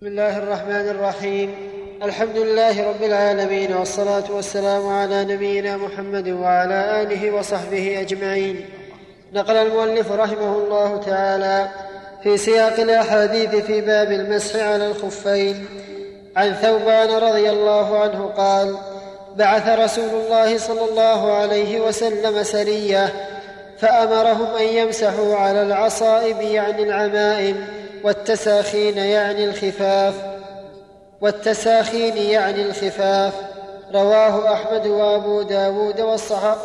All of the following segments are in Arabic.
بسم الله الرحمن الرحيم الحمد لله رب العالمين والصلاه والسلام على نبينا محمد وعلى اله وصحبه اجمعين نقل المؤلف رحمه الله تعالى في سياق الاحاديث في باب المسح على الخفين عن ثوبان رضي الله عنه قال بعث رسول الله صلى الله عليه وسلم سريه فامرهم ان يمسحوا على العصائب يعني العمائم والتساخين يعني الخفاف والتساخين يعني الخفاف. رواه أحمد وأبو داود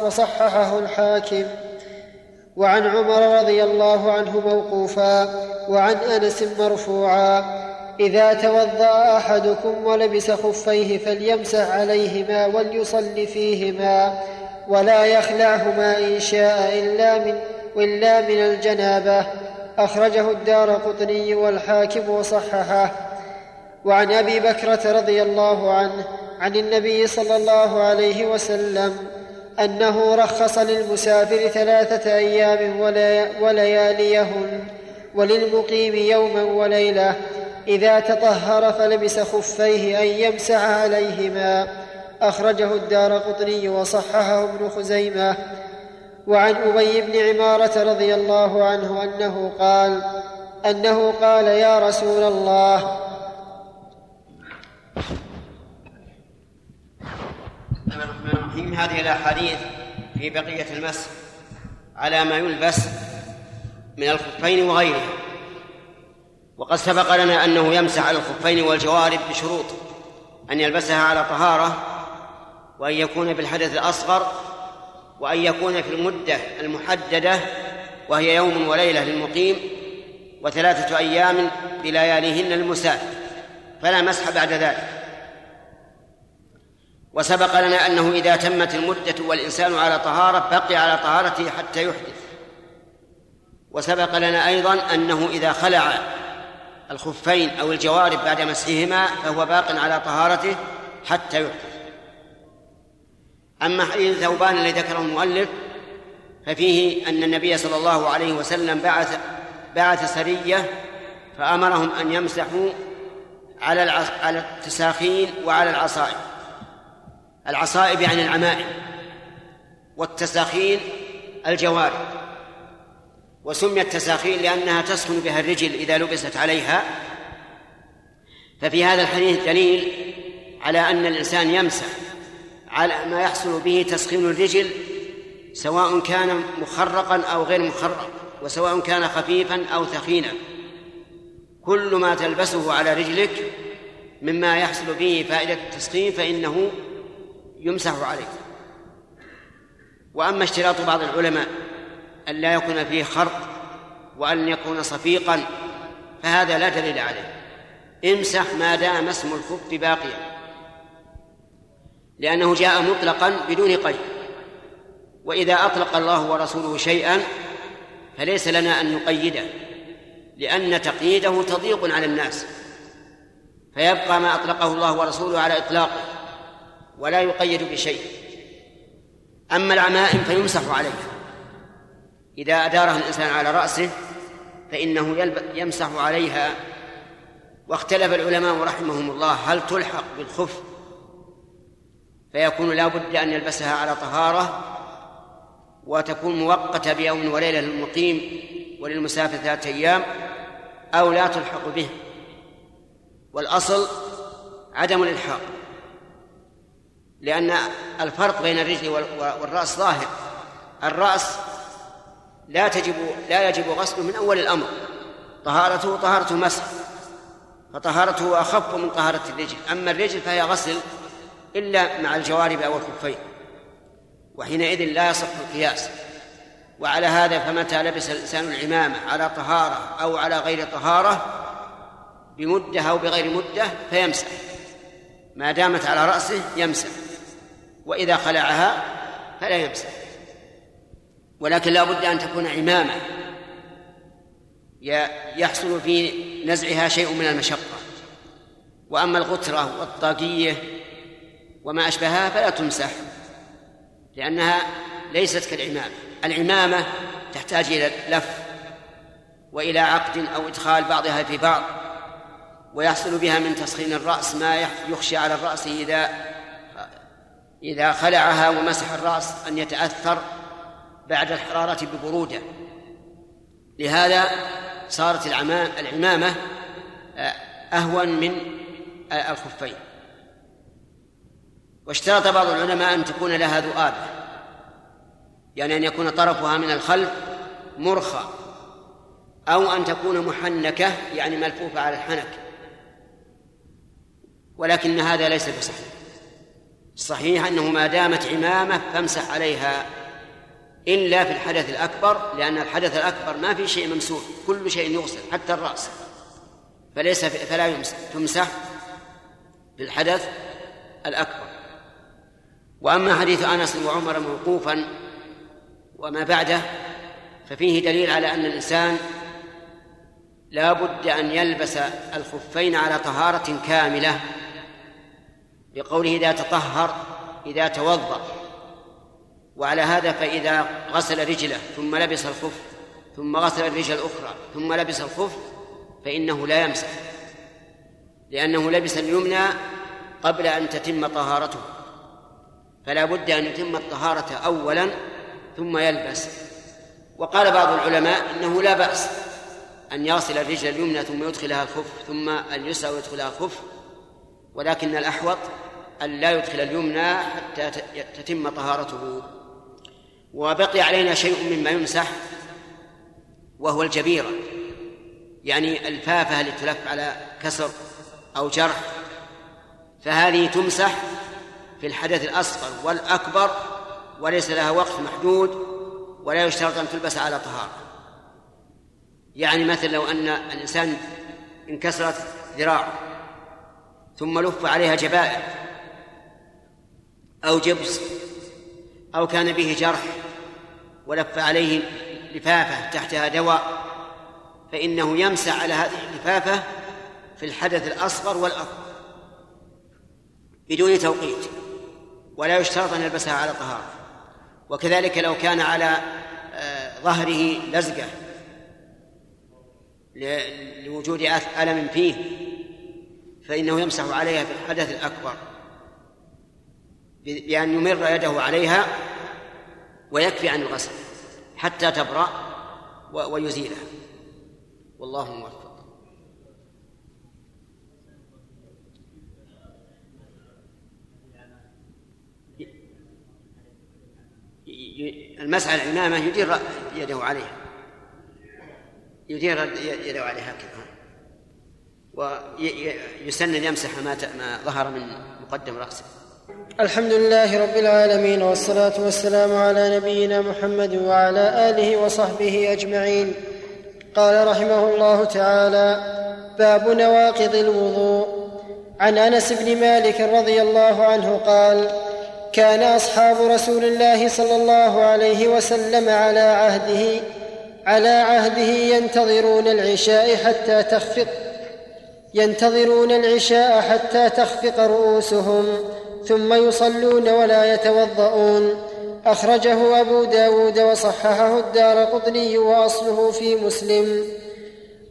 وصححه الحاكم. وعن عمر رضي الله عنه موقوفا وعن أنس مرفوعا إذا توضأ أحدكم ولبس خفيه فليمسح عليهما وليصل فيهما ولا يخلعهما إن شاء إلا من إلا من الجنابة. أخرجه الدار قطني والحاكم وصححه وعن أبي بكرة رضي الله عنه عن النبي صلى الله عليه وسلم أنه رخص للمسافر ثلاثة أيام ولياليهن وللمقيم يوما وليلة إذا تطهر فلبس خفيه أن يمسح عليهما. أخرجه الدار قطني وصححه ابن خزيمة. وعن أبي بن عمارة رضي الله عنه أنه قال أنه قال يا رسول الله. الرحمن الرحيم. هذه الأحاديث في بقية المس على ما يلبس من الخفين وغيره وقد سبق لنا أنه يمسح على الخفين والجوارب بشروط أن يلبسها على طهارة وأن يكون بالحدث الأصغر وأن يكون في المدة المحددة وهي يوم وليلة للمقيم وثلاثة أيام بلياليهن للمسافر فلا مسح بعد ذلك. وسبق لنا أنه إذا تمت المدة والإنسان على طهارة بقي على طهارته حتى يحدث. وسبق لنا أيضا أنه إذا خلع الخفين أو الجوارب بعد مسحهما فهو باق على طهارته حتى يحدث. أما حديث ثوبان الذي ذكره المؤلف ففيه أن النبي صلى الله عليه وسلم بعث بعث سرية فأمرهم أن يمسحوا على على التساخين وعلى العصائب. العصائب يعني العمائم والتساخين الجوارب وسميت تساخين لأنها تسكن بها الرجل إذا لبست عليها. ففي هذا الحديث دليل على أن الإنسان يمسح على ما يحصل به تسخين الرجل سواء كان مخرقا أو غير مخرق وسواء كان خفيفا أو ثخينا. كل ما تلبسه على رجلك مما يحصل به فائدة التسخين فإنه يمسح عليه وأما اشتراط بعض العلماء أن لا يكون فيه خرق وأن يكون صفيقا فهذا لا دليل عليه. امسح ما دام اسم الخف باقيا. لأنه جاء مطلقا بدون قيد. وإذا أطلق الله ورسوله شيئا فليس لنا أن نقيده لأن تقييده تضييق على الناس. فيبقى ما أطلقه الله ورسوله على إطلاقه ولا يقيد بشيء. أما العمائم فيمسح عليها. إذا أدارها الإنسان على رأسه فإنه يمسح عليها. واختلف العلماء رحمهم الله هل تلحق بالخف فيكون لا بد أن يلبسها على طهارة وتكون مؤقتة بيوم وليلة للمقيم وللمسافر ثلاثة أيام أو لا تلحق به. والأصل عدم الإلحاق لأن الفرق بين الرجل والرأس ظاهر. الرأس لا تجب لا يجب غسله من أول الأمر. طهارته طهارة مسح فطهارته أخف من طهارة الرجل. أما الرجل فهي غسل إلا مع الجوارب أو الخفين وحينئذ لا يصح القياس. وعلى هذا فمتى لبس الإنسان العمامة على طهارة أو على غير طهارة بمدة أو بغير مدة فيمسح. ما دامت على رأسه يمسح وإذا خلعها فلا يمسح. ولكن لا بد أن تكون عمامة. يحصل في نزعها شيء من المشقة. وأما الغترة والطاقية وما أشبهها فلا تمسح لأنها ليست كالعمامة. العمامة تحتاج إلى لف وإلى عقد أو إدخال بعضها في بعض ويحصل بها من تسخين الرأس ما يخشى على الرأس إذا إذا خلعها ومسح الرأس أن يتأثر بعد الحرارة ببرودة. لهذا صارت العمامة آه، أهون من آه، الخفين. واشترط بعض العلماء أن تكون لها ذؤابة يعني أن يكون طرفها من الخلف مرخى أو أن تكون محنكة يعني ملفوفة على الحنك. ولكن هذا ليس بصحيح. الصحيح أنه ما دامت عمامة فامسح عليها إلا في الحدث الأكبر لأن الحدث الأكبر ما في شيء ممسوح كل شيء يغسل حتى الرأس. فليس فلا يمسح تمسح في الحدث الأكبر. وأما حديث أنس وعمر موقوفا وما بعده ففيه دليل على أن الإنسان لا بد أن يلبس الخفين على طهارة كاملة بقوله إذا تطهر إذا توضأ. وعلى هذا فإذا غسل رجله ثم لبس الخف ثم غسل الرجل الأخرى ثم لبس الخف فإنه لا يمسح لأنه لبس اليمنى قبل أن تتم طهارته. فلا بد أن يتم الطهارة أولا ثم يلبس. وقال بعض العلماء إنه لا بأس أن يغسل الرجل اليمنى ثم يدخلها الخف ثم اليسرى ويدخلها الخف. ولكن الأحوط أن لا يدخل اليمنى حتى تتم طهارته. وبقي علينا شيء مما يمسح وهو الجبيرة. يعني الفافة التي تلف على كسر أو جرح فهذه تمسح في الحدث الأصغر والأكبر وليس لها وقت محدود ولا يشترط أن تلبس على طهارة. يعني مثل لو أن الإنسان انكسرت ذراعه ثم لف عليها جبائر أو جبس أو كان به جرح ولف عليه لفافة تحتها دواء فإنه يمسح على هذه اللفافة في الحدث الأصغر والأكبر بدون توقيت. ولا يشترط أن يلبسها على طهارة وكذلك لو كان على آه، ظهره لزقة لوجود ألم فيه فإنه يمسح عليها في الحدث الأكبر. بأن يمر يده عليها ويكفي عن الغسل حتى تبرأ ويزيلها. والله موفق. المسح العمامة يدير يده عليها. يدير يده عليها هكذا. ويسن يمسح ما ما ظهر من مقدم رأسه. الحمد لله رب العالمين والصلاة والسلام على نبينا محمد وعلى آله وصحبه أجمعين. قال رحمه الله تعالى باب نواقض الوضوء. عن أنس بن مالك رضي الله عنه قال كان أصحاب رسول الله صلى الله عليه وسلم على عهده على عهده ينتظرون العشاء حتى تخفق ينتظرون العشاء حتى تخفق رؤوسهم ثم يصلون ولا يتوضؤون. أخرجه أبو داود وصححه الدار قطني وأصله في مسلم.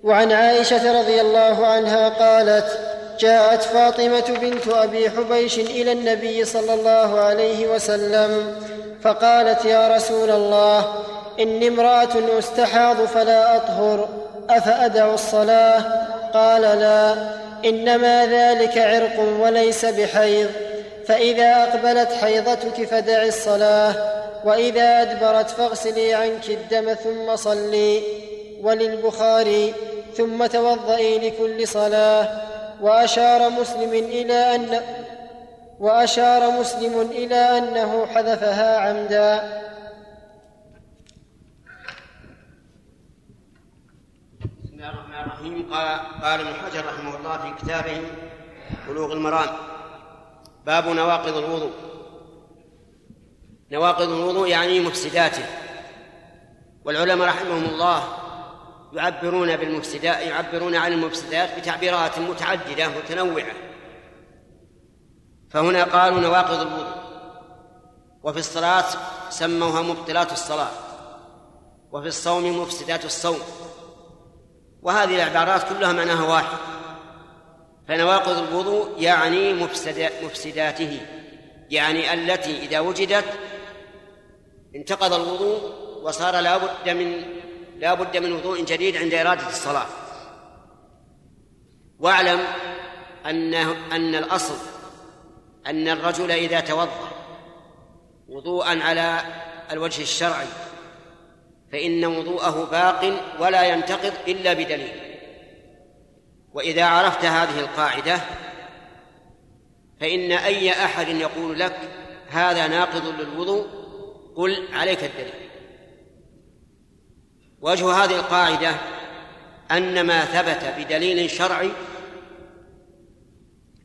وعن عائشة رضي الله عنها قالت جاءت فاطمة بنت أبي حبيش إلى النبي صلى الله عليه وسلم فقالت يا رسول الله إني امرأة أستحاض فلا أطهر أفأدع الصلاة؟ قال لا إنما ذلك عرق وليس بحيض فإذا أقبلت حيضتك فدعي الصلاة وإذا أدبرت فاغسلي عنك الدم ثم صلي وللبخاري ثم توضئي لكل صلاة. وأشار مسلم إلى أن وأشار مسلم إلى أنه حذفها عمدا. بسم الله الرحمن الرحيم. قال ابن حجر رحمه الله في كتابه بلوغ المرام باب نواقض الوضوء. نواقض الوضوء يعني مفسداته. والعلماء رحمهم الله يعبرون بالمفسدات يعبرون عن المفسدات بتعبيرات متعددة متنوعة. فهنا قالوا نواقض الوضوء. وفي الصلاة سموها مبطلات الصلاة. وفي الصوم مفسدات الصوم. وهذه العبارات كلها معناها واحد. فنواقض الوضوء يعني مفسداته. يعني التي إذا وجدت انتقض الوضوء وصار لا بد من لا بد من وضوء جديد عند إرادة الصلاة. واعلم أن أن الأصل أن الرجل إذا توضأ وضوءا على الوجه الشرعي فإن وضوءه باق ولا ينتقض إلا بدليل. وإذا عرفت هذه القاعدة فإن أي أحد يقول لك هذا ناقض للوضوء قل عليك الدليل. وجه هذه القاعدة أن ما ثبت بدليل شرعي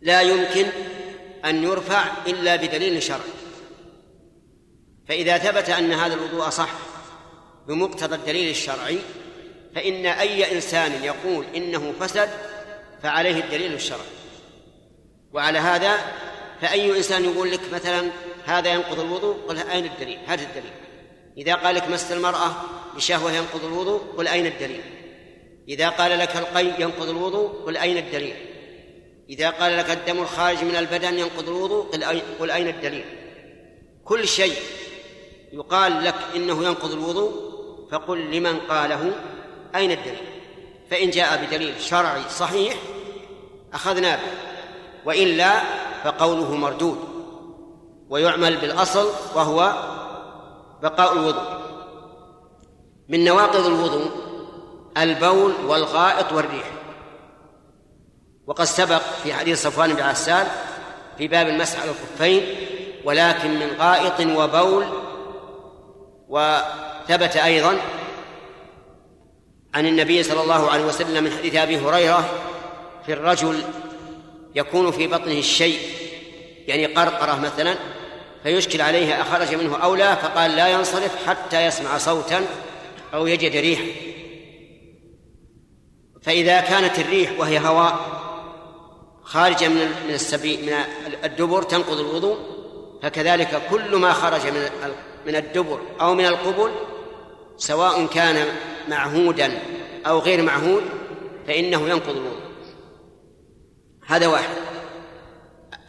لا يمكن أن يرفع إلا بدليل شرعي. فإذا ثبت أن هذا الوضوء صح بمقتضى الدليل الشرعي فإن أي إنسان يقول إنه فسد فعليه الدليل الشرعي. وعلى هذا فأي إنسان يقول لك مثلا هذا ينقض الوضوء؟ قل أين الدليل؟ هذا الدليل. إذا قال لك مس المرأة بشهوة ينقض الوضوء قل أين الدليل؟ إذا قال لك القي ينقض الوضوء قل أين الدليل؟ إذا قال لك الدم الخارج من البدن ينقض الوضوء قل أين الدليل؟ كل شيء يقال لك إنه ينقض الوضوء فقل لمن قاله أين الدليل؟ فإن جاء بدليل شرعي صحيح أخذنا به وإلا فقوله مردود ويعمل بالأصل وهو بقاء الوضوء. من نواقض الوضوء البول والغائط والريح. وقد سبق في حديث صفوان بن عسال في باب المسح على الخفين ولكن من غائط وبول وثبت أيضا عن النبي صلى الله عليه وسلم من حديث أبي هريرة في الرجل يكون في بطنه الشيء يعني قرقرة مثلا فيشكل عليه أخرج منه أو لا فقال لا ينصرف حتى يسمع صوتا أو يجد ريحا فإذا كانت الريح وهي هواء خارجة من من السبي من الدبر تنقض الوضوء فكذلك كل ما خرج من من الدبر أو من القبل سواء كان معهودا أو غير معهود فإنه ينقض الوضوء. هذا واحد.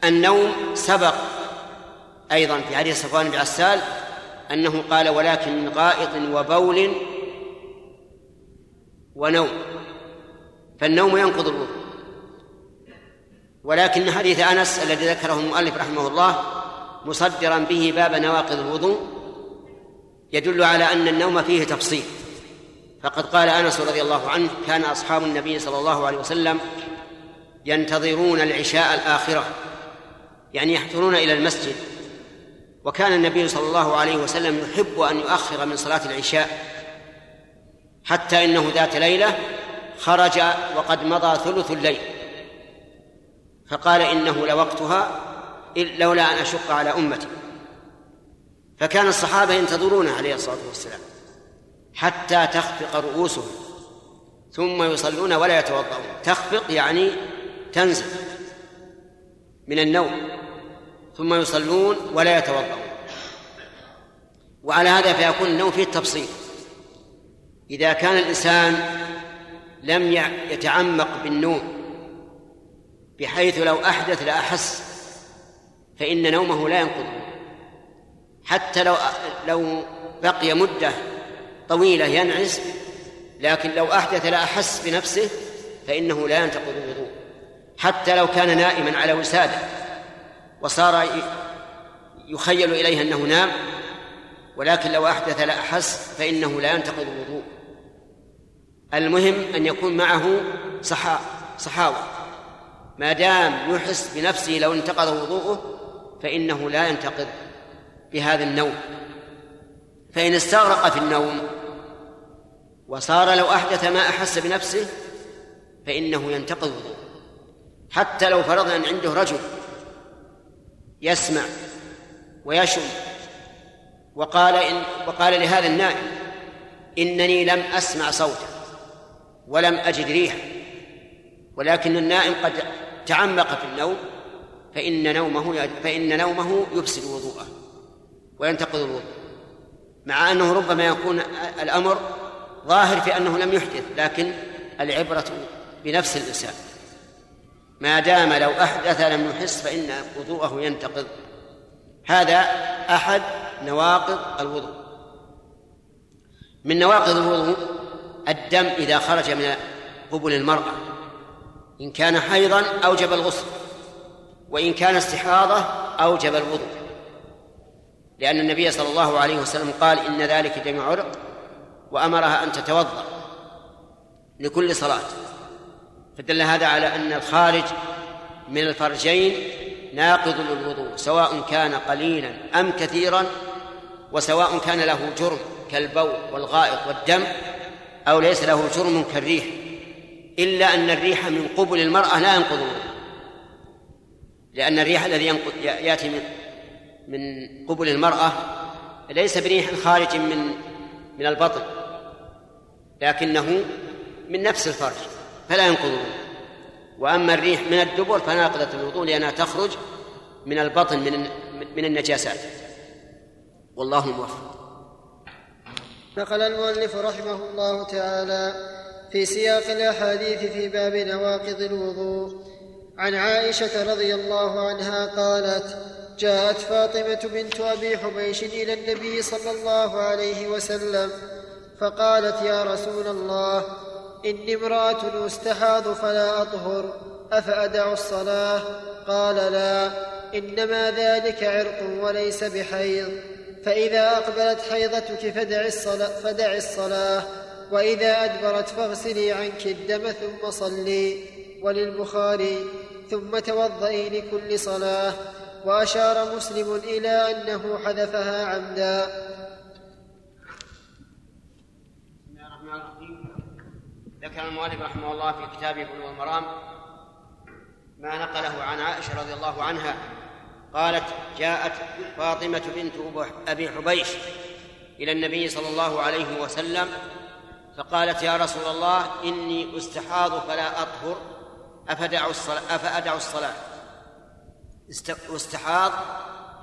النوم سبق أيضا في حديث صفوان بن عسال أنه قال ولكن غائط وبول ونوم. فالنوم ينقض الوضوء. ولكن حديث أنس الذي ذكره المؤلف رحمه الله مصدرا به باب نواقض الوضوء يدل على أن النوم فيه تفصيل. فقد قال أنس رضي الله عنه كان أصحاب النبي صلى الله عليه وسلم ينتظرون العشاء الآخرة يعني يحضرون إلى المسجد. وكان النبي صلى الله عليه وسلم يحب أن يؤخر من صلاة العشاء حتى إنه ذات ليلة خرج وقد مضى ثلث الليل. فقال إنه لوقتها لولا أن أشق على أمتي. فكان الصحابة ينتظرون عليه الصلاة والسلام حتى تخفق رؤوسهم. ثم يصلون ولا يتوضؤون. تخفق يعني تنزل من النوم. ثم يصلون ولا يتوضؤون. وعلى هذا فيكون النوم فيه التفصيل. إذا كان الإنسان لم يتعمق بالنوم بحيث لو أحدث لأحس فإن نومه لا ينقض. حتى لو لو بقي مدة طويلة ينعس لكن لو أحدث لأحس بنفسه فإنه لا ينتقض الوضوء. حتى لو كان نائما على وسادة وصار يخيل إليه أنه نام ولكن لو أحدث لأحس فإنه لا ينتقض الوضوء. المهم أن يكون معه صحا صحاوة. ما دام يحس بنفسه لو انتقض وضوءه فإنه لا ينتقض بهذا النوم. فإن استغرق في النوم وصار لو أحدث ما أحس بنفسه فإنه ينتقض وضوءه. حتى لو فرضنا أن عنده رجل يسمع ويشم وقال إن وقال لهذا النائم إنني لم أسمع صوتا ولم أجد ريحا ولكن النائم قد تعمق في النوم فإن نومه فإن نومه يفسد وضوءه وينتقض الوضوء. مع أنه ربما يكون الأمر ظاهر في أنه لم يحدث لكن العبرة بنفس الإنسان. ما دام لو أحدث لم يحس فإن وضوءه ينتقض. هذا أحد نواقض الوضوء. من نواقض الوضوء الدم إذا خرج من قبل المرأة إن كان حيضا أوجب الغسل وإن كان استحاضة أوجب الوضوء. لأن النبي صلى الله عليه وسلم قال إن ذلك دم عرق وأمرها أن تتوضأ لكل صلاة. فدل هذا على أن الخارج من الفرجين ناقض للوضوء سواء كان قليلا أم كثيرا وسواء كان له جرم كالبول والغائط والدم أو ليس له جرم كالريح إلا أن الريح من قبل المرأة لا ينقض لأن الريح الذي يأتي من من قبل المرأة ليس بريح خارج من من البطن لكنه من نفس الفرج فلا ينقض وأما الريح من الدبر فناقضة الوضوء لأنها تخرج من البطن من من النجاسات. والله الموفق. نقل المؤلف رحمه الله تعالى في سياق الأحاديث في باب نواقض الوضوء. عن عائشة رضي الله عنها قالت جاءت فاطمة بنت أبي حبيش إلى النبي صلى الله عليه وسلم فقالت يا رسول الله إني امرأة استحاض فلا أطهر أفأدع الصلاة؟ قال لا إنما ذلك عرق وليس بحيض. فإذا أقبلت حيضتك فدع الصلاة, فدع الصلاة وإذا أدبرت فاغسلي عنك الدم ثم صلي وللبخاري ثم توضئي لكل صلاة وأشار مسلم إلى أنه حذفها عمدا. ذكر المؤلف رحمه الله في كتابه بلوغ المرام ما نقله عن عائشة رضي الله عنها قالت جاءت فاطمة بنت أبي حبيش إلى النبي صلى الله عليه وسلم فقالت يا رسول الله إني أستحاض فلا أطهر أفدع الصلاة أفأدع الصلاة. استحاض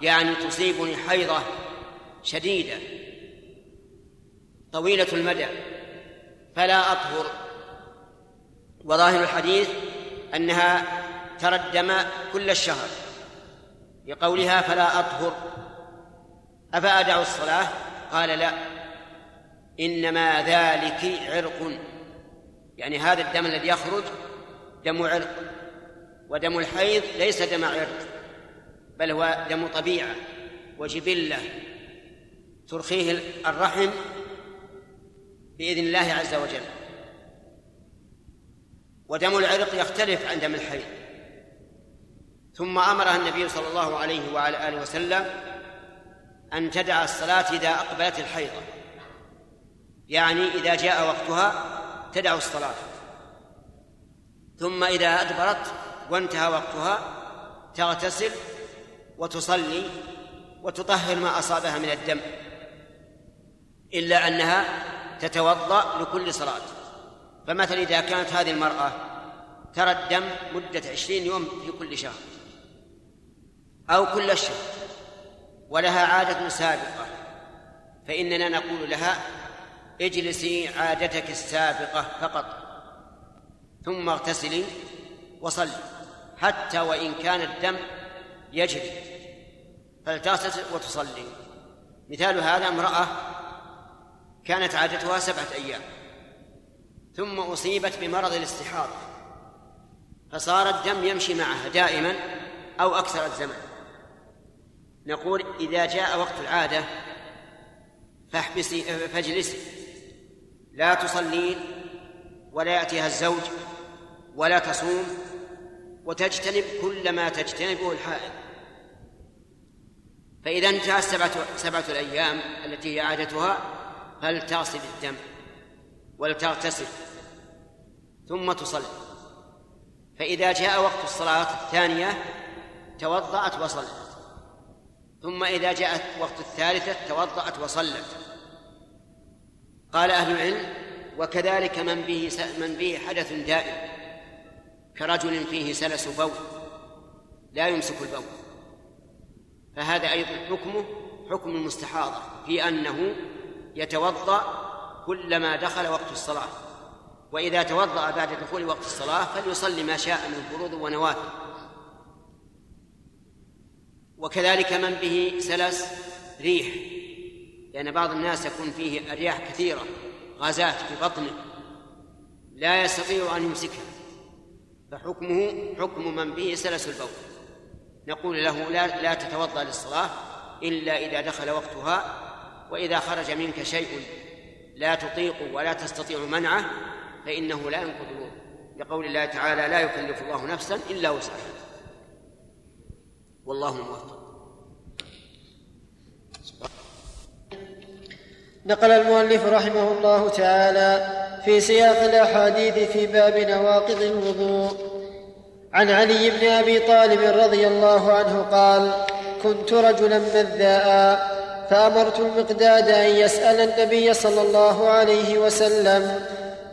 يعني تصيبني حيضة شديدة طويلة المدى فلا أطهر. وظاهر الحديث أنها ترى الدم كل الشهر. لقولها فلا أطهر. افادع الصلاة؟ قال لا. إنما ذلك عرق. يعني هذا الدم الذي يخرج دم عرق ودم الحيض ليس دم عرق بل هو دم طبيعة وجبلة ترخيه الرحم بإذن الله عز وجل. ودم العرق يختلف عن دم الحيض. ثم امرها النبي صلى الله عليه وعلى آله وسلم أن تدع الصلاة إذا أقبلت الحيضة. يعني إذا جاء وقتها تدع الصلاة. ثم إذا أدبرت وانتهى وقتها تغتسل وتصلي وتطهر ما أصابها من الدم. إلا أنها تتوضأ لكل صلاة. فمثلا إذا كانت هذه المرأة ترى الدم مدة عشرين يوم في كل شهر. أو كل شهر ولها عادة سابقة فإننا نقول لها اجلسي عادتك السابقة فقط ثم اغتسلي وصلي حتى وإن كان الدم يجري فلتغتسل وتصلي. مثال هذا امرأة كانت عادتها سبعة أيام ثم أصيبت بمرض الاستحاضة فصار الدم يمشي معها دائما أو أكثر الزمن. نقول إذا جاء وقت العادة فاحبسي فاجلسي. لا تصلين ولا يأتيها الزوج ولا تصوم وتجتنب كل ما تجتنبه الحائض فإذا انتهت سبعة, سبعة الأيام التي هي عادتها فلتغسل الدم ولتغتسل ثم تصلي. فإذا جاء وقت الصلاة الثانية توضأت وصلت. ثم إذا جاءت وقت الثالثة توضأت وصلت. قال أهل العلم وكذلك من به من به حدث دائم كرجل فيه سلس بول لا يمسك البول. فهذا أيضا حكمه حكم المستحاضة في أنه يتوضأ كلما دخل وقت الصلاة وإذا توضأ بعد دخول وقت الصلاة فليصلي ما شاء من فروض ونوافل. وكذلك من به سلس ريح. لأن بعض الناس يكون فيه الرياح كثيرة غازات في بطنه لا يستطيع أن يمسكها. فحكمه حكم من به سلس البول. نقول له لا لا تتوضأ للصلاة إلا إذا دخل وقتها وإذا خرج منك شيء لا تطيق ولا تستطيع منعه فإنه لا الوضوء لقول الله تعالى لا يكلف الله نفسا إلا وسعها. والله موفق. نقل المؤلف رحمه الله تعالى في سياق الأحاديث في باب نواقض الوضوء. عن علي بن أبي طالب رضي الله عنه قال كنت رجلا مذاء فأمرت المقداد أن يسأل النبي صلى الله عليه وسلم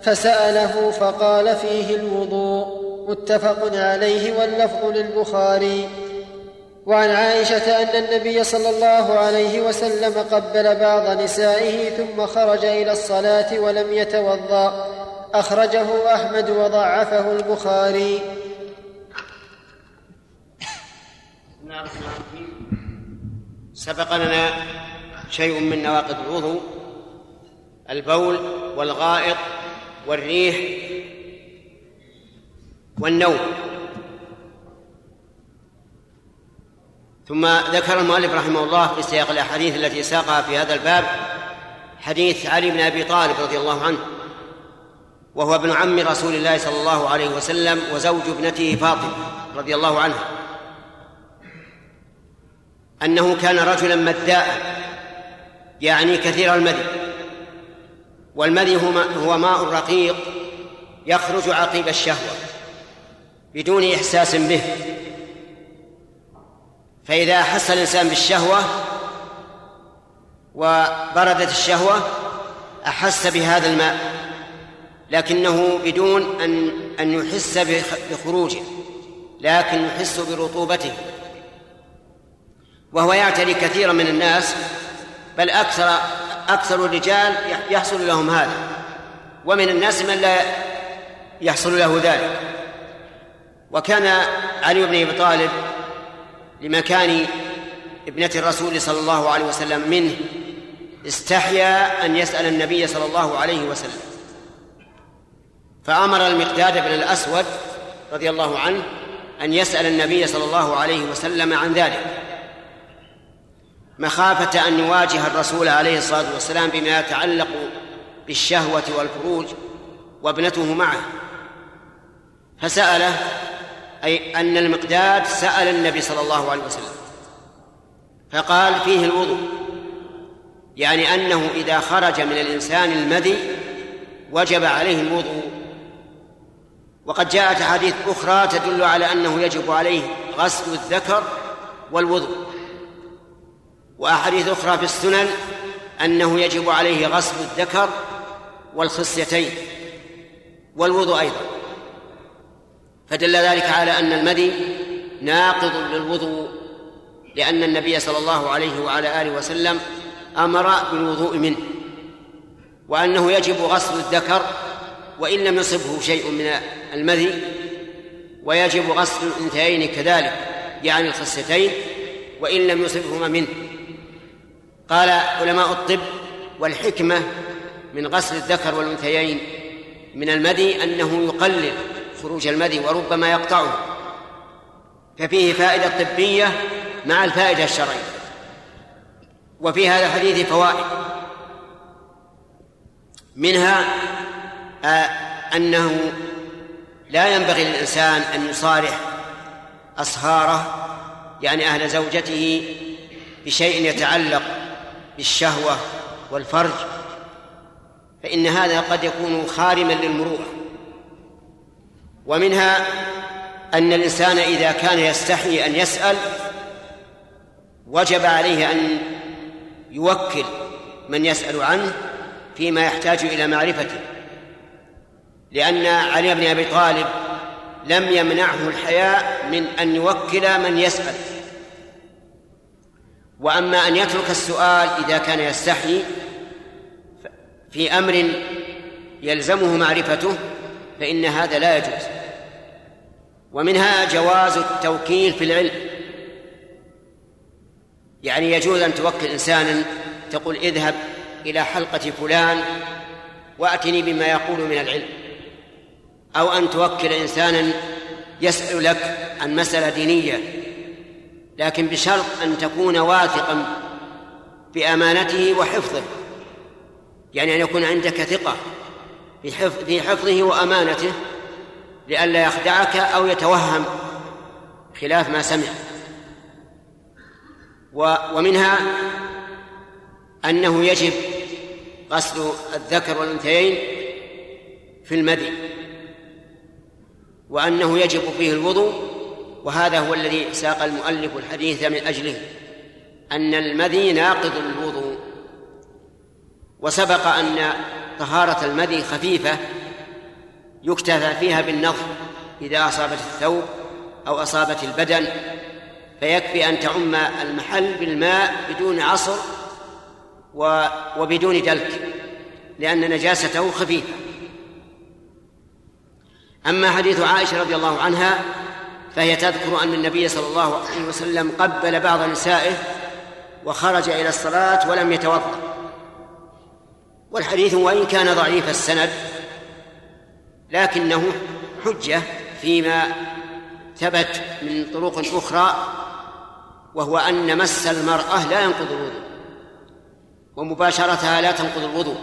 فسأله فقال فيه الوضوء متفق عليه واللفظ للبخاري. وعن عائشة أن النبي صلى الله عليه وسلم قبل بعض نسائه ثم خرج إلى الصلاة ولم يتوضأ. أخرجه أحمد وضعفه البخاري. سبق لنا شيء من نواقض الوضوء البول والغائط والريح والنوم. ثم ذكر المؤلف رحمه الله في سياق الأحاديث التي ساقها في هذا الباب حديث علي بن أبي طالب رضي الله عنه وهو ابن عم رسول الله صلى الله عليه وسلم وزوج ابنته فاطمة رضي الله عنها. أنه كان رجلا مداء يعني كثير المدي والمدي هو ماء رقيق يخرج عقيب الشهوة بدون إحساس به. فإذا أحس الإنسان بالشهوة وبردت الشهوة أحس بهذا الماء لكنه بدون أن أن يحس بخروجه لكن يحس برطوبته. وهو يعتري كثيرا من الناس بل أكثر أكثر الرجال يحصل لهم هذا ومن الناس من لا يحصل له ذلك. وكان علي بن أبي طالب لمكان ابنة الرسول صلى الله عليه وسلم منه استحيا أن يسأل النبي صلى الله عليه وسلم. فأمر المقداد بن الأسود رضي الله عنه أن يسأل النبي صلى الله عليه وسلم عن ذلك. مخافة أن يواجه الرسول عليه الصلاة والسلام بما يتعلق بالشهوة والفروج وابنته معه. فسأله أي أن المقداد سأل النبي صلى الله عليه وسلم. فقال فيه الوضوء. يعني أنه إذا خرج من الإنسان المدي وجب عليه الوضوء. وقد جاءت أحاديث أخرى تدل على أنه يجب عليه غسل الذكر والوضوء. وأحاديث أخرى في السنن أنه يجب عليه غسل الذكر والخصيتين والوضوء أيضا. فدل ذلك على أن المدي ناقض للوضوء لأن النبي صلى الله عليه وعلى آله وسلم أمر بالوضوء منه وأنه يجب غسل الذكر وإن لم يصبه شيء من المذي ويجب غسل الأنثيين كذلك يعني الخصيتين وإن لم يصبهما منه. قال علماء الطب والحكمة من غسل الذكر والأنثيين من المدي أنه يقلل خروج المدي وربما يقطعه. ففيه فائدة طبية مع الفائدة الشرعية. وفي هذا الحديث فوائد. منها آه، أنه لا ينبغي للإنسان أن يصارح أصهاره يعني أهل زوجته بشيء يتعلق بالشهوة والفرج. فإن هذا قد يكون خارما للمروءة. ومنها أن الإنسان إذا كان يستحي أن يسأل وجب عليه أن يوكل من يسأل عنه فيما يحتاج إلى معرفته. لأن علي بن أبي طالب لم يمنعه الحياء من أن يوكل من يسأل. وأما أن يترك السؤال إذا كان يستحي في أمر يلزمه معرفته فإن هذا لا يجوز. ومنها جواز التوكيل في العلم. يعني يجوز أن توكل إنسانا تقول اذهب إلى حلقة فلان وأتني بما يقول من العلم. أو أن توكل إنسانا يسأل لك عن مسألة دينية لكن بشرط أن تكون واثقا بأمانته وحفظه. يعني أن يكون عندك ثقة. في حفظه وأمانته لئلا يخدعك أو يتوهم خلاف ما سمع. ومنها أنه يجب غسل الذكر والأنثيين في المدي وأنه يجب فيه الوضوء وهذا هو الذي ساق المؤلف الحديث من أجله أن المذي ناقض الوضوء. وسبق أن طهارة المذي خفيفة يكتفى فيها بالنظر إذا أصابت الثوب أو أصابت البدن فيكفي أن تعم المحل بالماء بدون عصر وبدون دلك لأن نجاسته خفيفة. أما حديث عائشة رضي الله عنها فهي تذكر أن النبي صلى الله عليه وسلم قبل بعض نسائه وخرج إلى الصلاة ولم يتوضأ. والحديث وإن كان ضعيف السند لكنه حجة فيما ثبت من طرق أخرى وهو أن مس المرأة لا ينقض الوضوء ومباشرتها لا تنقض الوضوء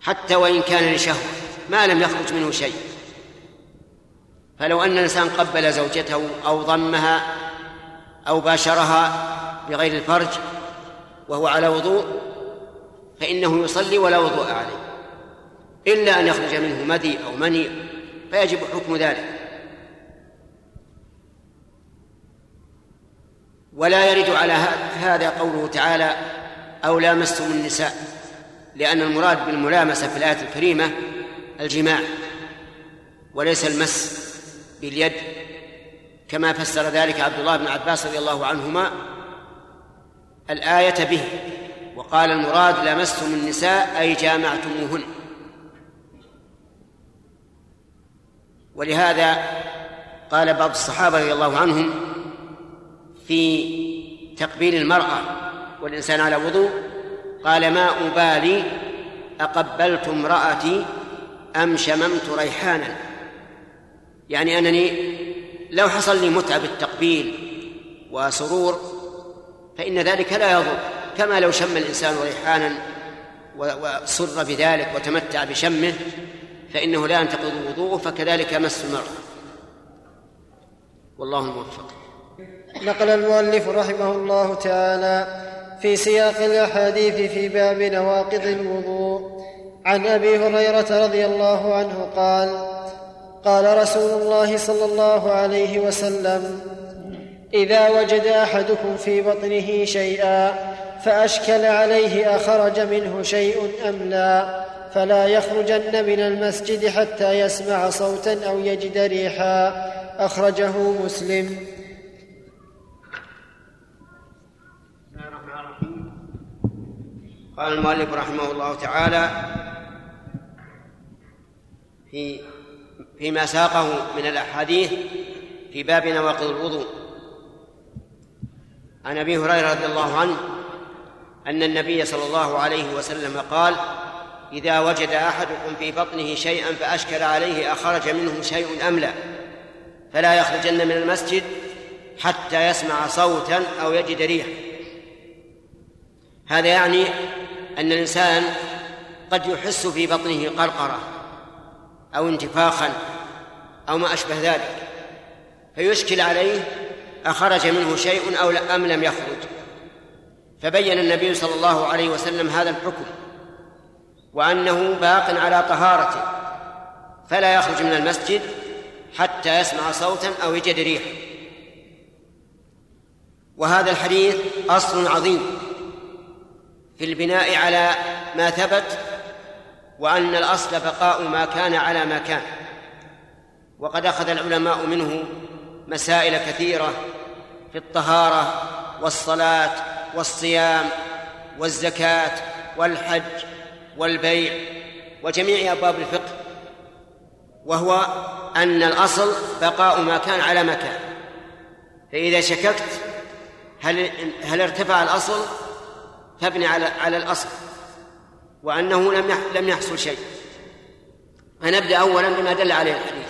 حتى وإن كان لشهوة ما لم يخرج منه شيء. فلو أن الإنسان قبل زوجته أو ضمها أو باشرها بغير الفرج وهو على وضوء فإنه يصلي ولا وضوء عليه. إلا أن يخرج منه مدي أو مني فيجب حكم ذلك. ولا يرد على هذا قوله تعالى أو لامستم النساء لأن المراد بالملامسة في الآية الكريمة الجماع وليس المس باليد كما فسر ذلك عبد الله بن عباس رضي الله عنهما الآية به. وقال المراد لمستم النساء أي جامعتموهن. ولهذا قال بعض الصحابة رضي الله عنهم في تقبيل المرأة والإنسان على وضوء قال ما أبالي أقبلت امرأتي أم شممت ريحانا. يعني أنني لو حصل لي متعة بالتقبيل وسرور فإن ذلك لا يضر. كما لو شم الإنسان ريحانا وسر بذلك وتمتع بشمه فإنه لا ينتقض وضوءه فكذلك مس المرأة والله الموفق. نقل المؤلف رحمه الله تعالى في سياق الأحاديث في باب نواقض الوضوء. عن أبي هريرة رضي الله عنه قال قال رسول الله صلى الله عليه وسلم إذا وجد أحدكم في بطنه شيئا فأشكل عليه أخرج منه شيء أم لا فلا يخرجن من المسجد حتى يسمع صوتا أو يجد ريحا. أخرجه مسلم. قال المؤلف رحمه الله تعالى في فيما ساقه من الأحاديث في باب نواقض الوضوء. عن أبي هريرة رضي الله عنه أن النبي صلى الله عليه وسلم قال إذا وجد أحدكم في بطنه شيئا فأشكل عليه أخرج منه شيء أم لا؟ فلا يخرجن من المسجد حتى يسمع صوتا أو يجد ريحا هذا يعني أن الإنسان قد يحس في بطنه قرقرة أو انتفاخا أو ما أشبه ذلك فيشكل عليه أخرج منه شيء أو أم لم يخرج. فبين النبي صلى الله عليه وسلم هذا الحكم وأنه باق على طهارته فلا يخرج من المسجد حتى يسمع صوتا أو يجد ريحا. وهذا الحديث أصل عظيم في البناء على ما ثبت وأن الأصل بقاء ما كان على ما كان. وقد أخذ العلماء منه مسائل كثيرة في الطهارة والصلاة والصيام والزكاة والحج والبيع وجميع أبواب الفقه وهو أن الأصل بقاء ما كان على ما كان. فإذا شككت هل هل ارتفع الأصل؟ فابني على على الأصل وأنه لم لم يحصل شيء. فنبدأ أولا بما دل عليه الحديث.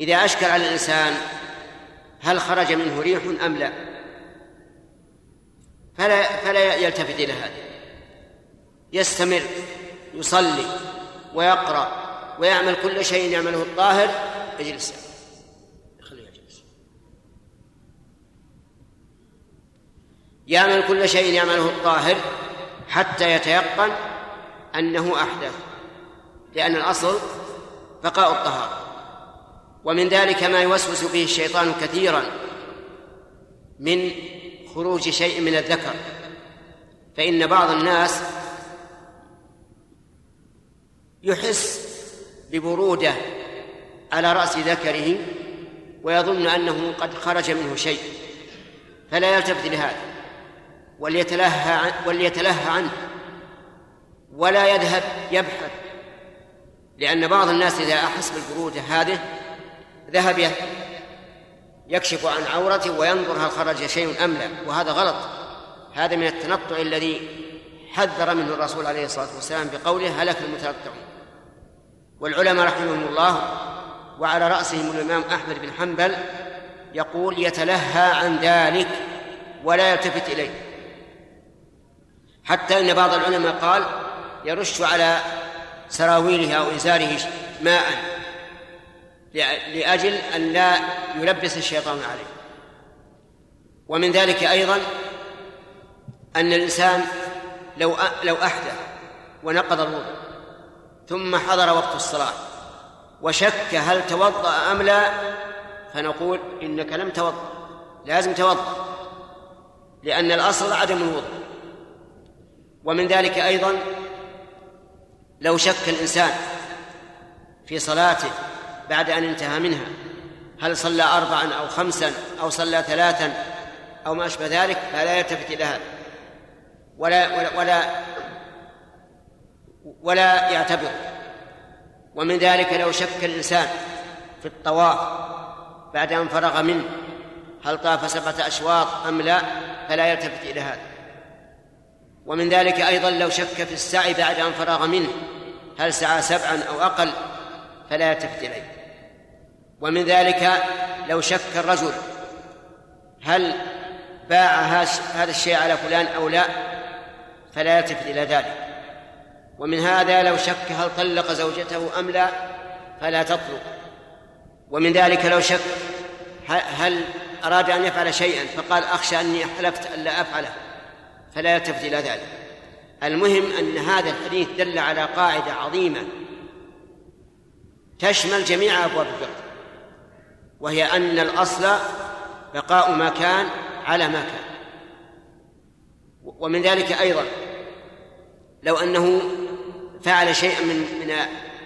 إذا أشكل على الإنسان هل خرج منه ريح أم لا؟ فلا فلا يلتفت إلى هذا. يستمر يصلي ويقرأ ويعمل كل شيء يعمله الطاهر يجلس. يعمل كل شيء يعمله الطاهر حتى يتيقن أنه أحدث لأن الأصل بقاء الطهارة. ومن ذلك ما يوسوس به الشيطان كثيرا من خروج شيء من الذكر. فإن بعض الناس يحس ببرودة على رأس ذكره ويظن أنه قد خرج منه شيء فلا يلتفت لهذا وليتلهى وليتلهى عنه ولا يذهب يبحث لأن بعض الناس إذا أحس بالبرودة هذه ذهب يكشف عن عورته وينظر هل خرج شيء أم لا وهذا غلط. هذا من التنطع الذي حذر منه الرسول عليه الصلاة والسلام بقوله هلك المتنطعون. والعلماء رحمهم الله وعلى رأسهم الإمام أحمد بن حنبل يقول يتلهى عن ذلك ولا يلتفت إليه. حتى إن بعض العلماء قال يرش على سراويله أو إزاره ماء. لأجل أن لا يلبس الشيطان عليه. ومن ذلك أيضا أن الإنسان لو لو أحدث ونقض الوضوء ثم حضر وقت الصلاة وشك هل توضأ أم لا فنقول إنك لم توضأ لازم توضأ لأن الأصل عدم الوضوء ومن ذلك أيضا لو شك الإنسان في صلاته بعد أن انتهى منها. هل صلى أربعا أو خمسا أو صلى ثلاثا أو ما أشبه ذلك فلا يلتفت إلى هذا. ولا ولا ولا, ولا يعتبر. ومن ذلك لو شك الإنسان في الطواف بعد أن فرغ منه هل طاف سبعة أشواط أم لا فلا يلتفت إلى هذا. ومن ذلك أيضا لو شك في السعي بعد أن فرغ منه هل سعى سبعا أو أقل فلا يلتفت إليه. ومن ذلك لو شك الرجل هل باع هذا الشيء على فلان أو لا فلا يلتفت إلى ذلك. ومن هذا لو شك هل طلق زوجته أم لا فلا تطلق. ومن ذلك لو شك هل أراد أن يفعل شيئا فقال أخشى أني حلفت ألا أفعله فلا يلتفت إلى ذلك. المهم أن هذا الحديث دل على قاعدة عظيمة تشمل جميع أبواب الفقه. وهي أن الأصل بقاء ما كان على ما كان. ومن ذلك أيضا لو أنه فعل شيئا من من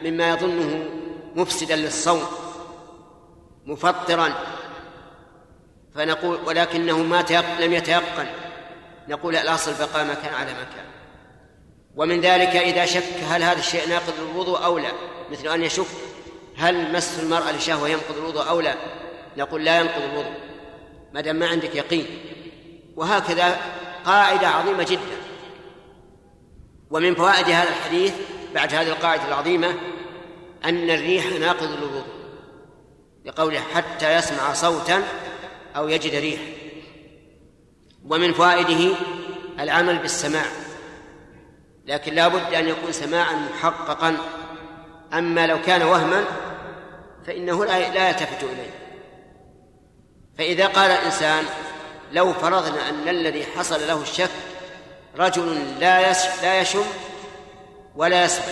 مما يظنه مفسدا للصوم مفطرا فنقول ولكنه ما لم يتيقن نقول الأصل بقاء ما كان على ما كان. ومن ذلك إذا شك هل هذا الشيء ناقض الوضوء أو لا مثل أن يشك هل مس المرأة لشهوة ينقض الوضوء أو لا؟ نقول لا ينقض الوضوء ما دام ما عندك يقين. وهكذا قاعدة عظيمة جدا. ومن فوائد هذا الحديث بعد هذه القاعدة العظيمة أن الريح ناقض للوضوء لقوله حتى يسمع صوتا أو يجد ريح ومن فوائده العمل بالسماع لكن لا بد أن يكون سماعا محققا. أما لو كان وهما فإنه لا يلتفت إليه. فإذا قال الإنسان لو فرضنا أن الذي حصل له الشك رجل لا لا يشم ولا يسمع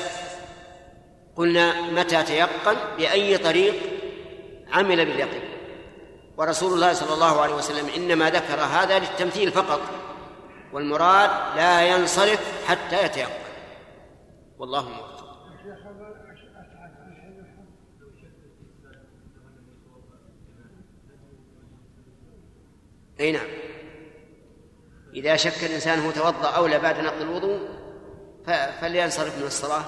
قلنا متى تيقن؟ بأي طريق عمل باليقين؟ ورسول الله صلى الله عليه وسلم إنما ذكر هذا للتمثيل فقط والمراد لا ينصرف حتى يتيقن. والله موفق أي نعم. إذا شك الإنسان هو توضأ أو لا بعد نقض الوضوء فلينصرف من الصلاة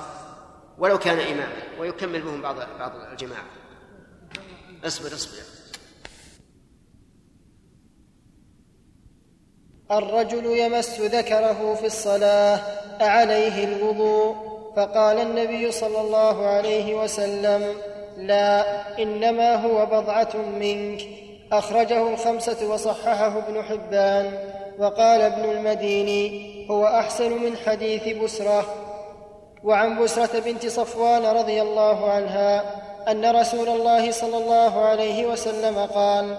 ولو كان إماما ويكمل بهم بعض بعض الجماعة. اصبر اصبر. الرجل يمس ذكره في الصلاة أعليه الوضوء فقال النبي صلى الله عليه وسلم لا إنما هو بضعة منك. أخرجه الخمسة وصححه ابن حبان وقال ابن المديني هو أحسن من حديث بسرة. وعن بسرة بنت صفوان رضي الله عنها أن رسول الله صلى الله عليه وسلم قال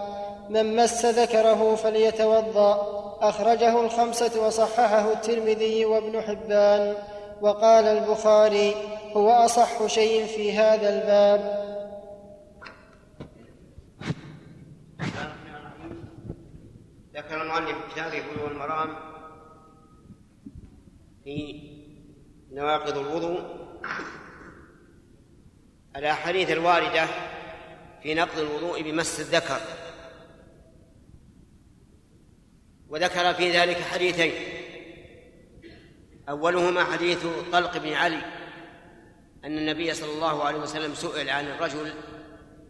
من مس ذكره فليتوضأ. أخرجه الخمسة وصححه الترمذي وابن حبان وقال البخاري هو أصح شيء في هذا الباب. ذكر المؤلف كتابه بلوغ المرام في نواقض الوضوء. الأحاديث الواردة في نقض الوضوء بمس الذكر. وذكر في ذلك حديثين. أولهما حديث طلق بن علي أن النبي صلى الله عليه وسلم سئل عن الرجل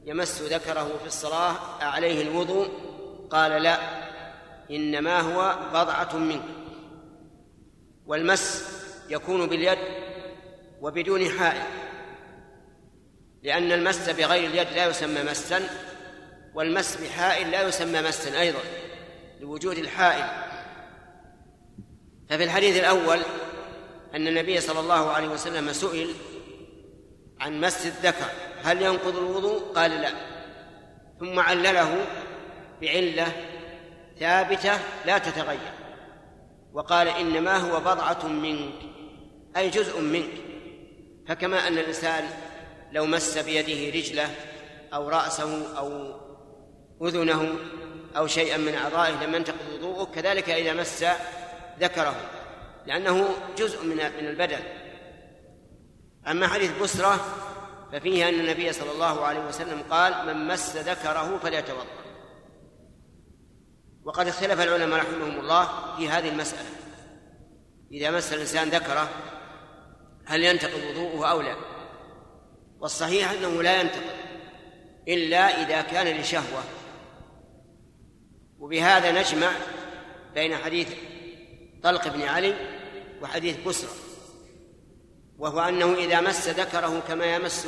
يمس ذكره في الصلاة أعليه الوضوء قال لا إنما هو بضعة منك. والمس يكون باليد وبدون حائل لأن المس بغير اليد لا يسمى مسا والمس بحائل لا يسمى مسا أيضا لوجود الحائل. ففي الحديث الأول أن النبي صلى الله عليه وسلم سئل عن مس الذكر. هل ينقض الوضوء؟ قال لا. ثم علله بعلة ثابتة لا تتغير. وقال إنما هو بضعة منك أي جزء منك. فكما أن الإنسان لو مس بيده رجله أو رأسه أو أذنه أو شيئا من أعضائه لم ينتقض وضوءه كذلك إذا مس ذكره لأنه جزء من من البدن. أما حديث بسرة ففيه أن النبي صلى الله عليه وسلم قال من مس ذكره فليتوضأ. وقد اختلف العلماء رحمهم الله في هذه المسألة. إذا مس الإنسان ذكره هل ينتقض وضوءه أو لا؟ والصحيح أنه لا ينتقض إلا إذا كان لشهوة. وبهذا نجمع بين حديث طلق بن علي وحديث بسرى وهو أنه إذا مس ذكره كما يمس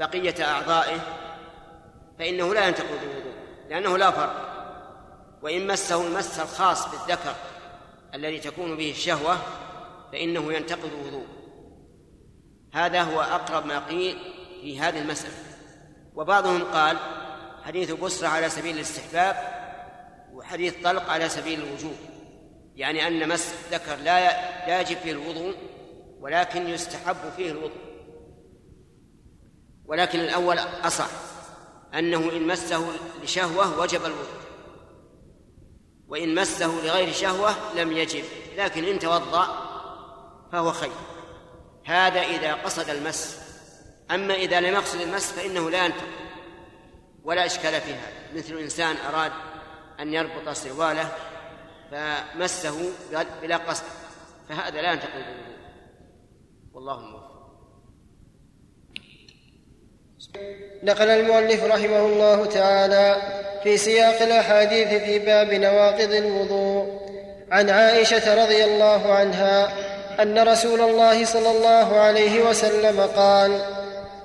بقية أعضائه فإنه لا ينتقض الوضوء لأنه لا فرق. وإن مسه المس الخاص بالذكر الذي تكون به الشهوة فإنه ينتقض الوضوء. هذا هو أقرب ما قيل في هذه المسألة. وبعضهم قال حديث بسرى على سبيل الاستحباب وحديث طلق على سبيل الوجوب. يعني أن مس الذكر لا لا يجب فيه الوضوء ولكن يستحب فيه الوضوء. ولكن الأول أصح أنه إن مسه لشهوة وجب الوضوء وإن مسه لغير شهوة لم يجب لكن إن توضأ فهو خير. هذا إذا قصد المس. أما إذا لم يقصد المس فإنه لا ينتقل ولا إشكال في هذا مثل إنسان أراد أن يربط سرواله فمسه بلا قصد فهذا لا ينتقل بالوضوء والله الموفق. نقل المؤلف رحمه الله تعالى في سياق الأحاديث في باب نواقض الوضوء عن عائشة رضي الله عنها أن رسول الله صلى الله عليه وسلم قال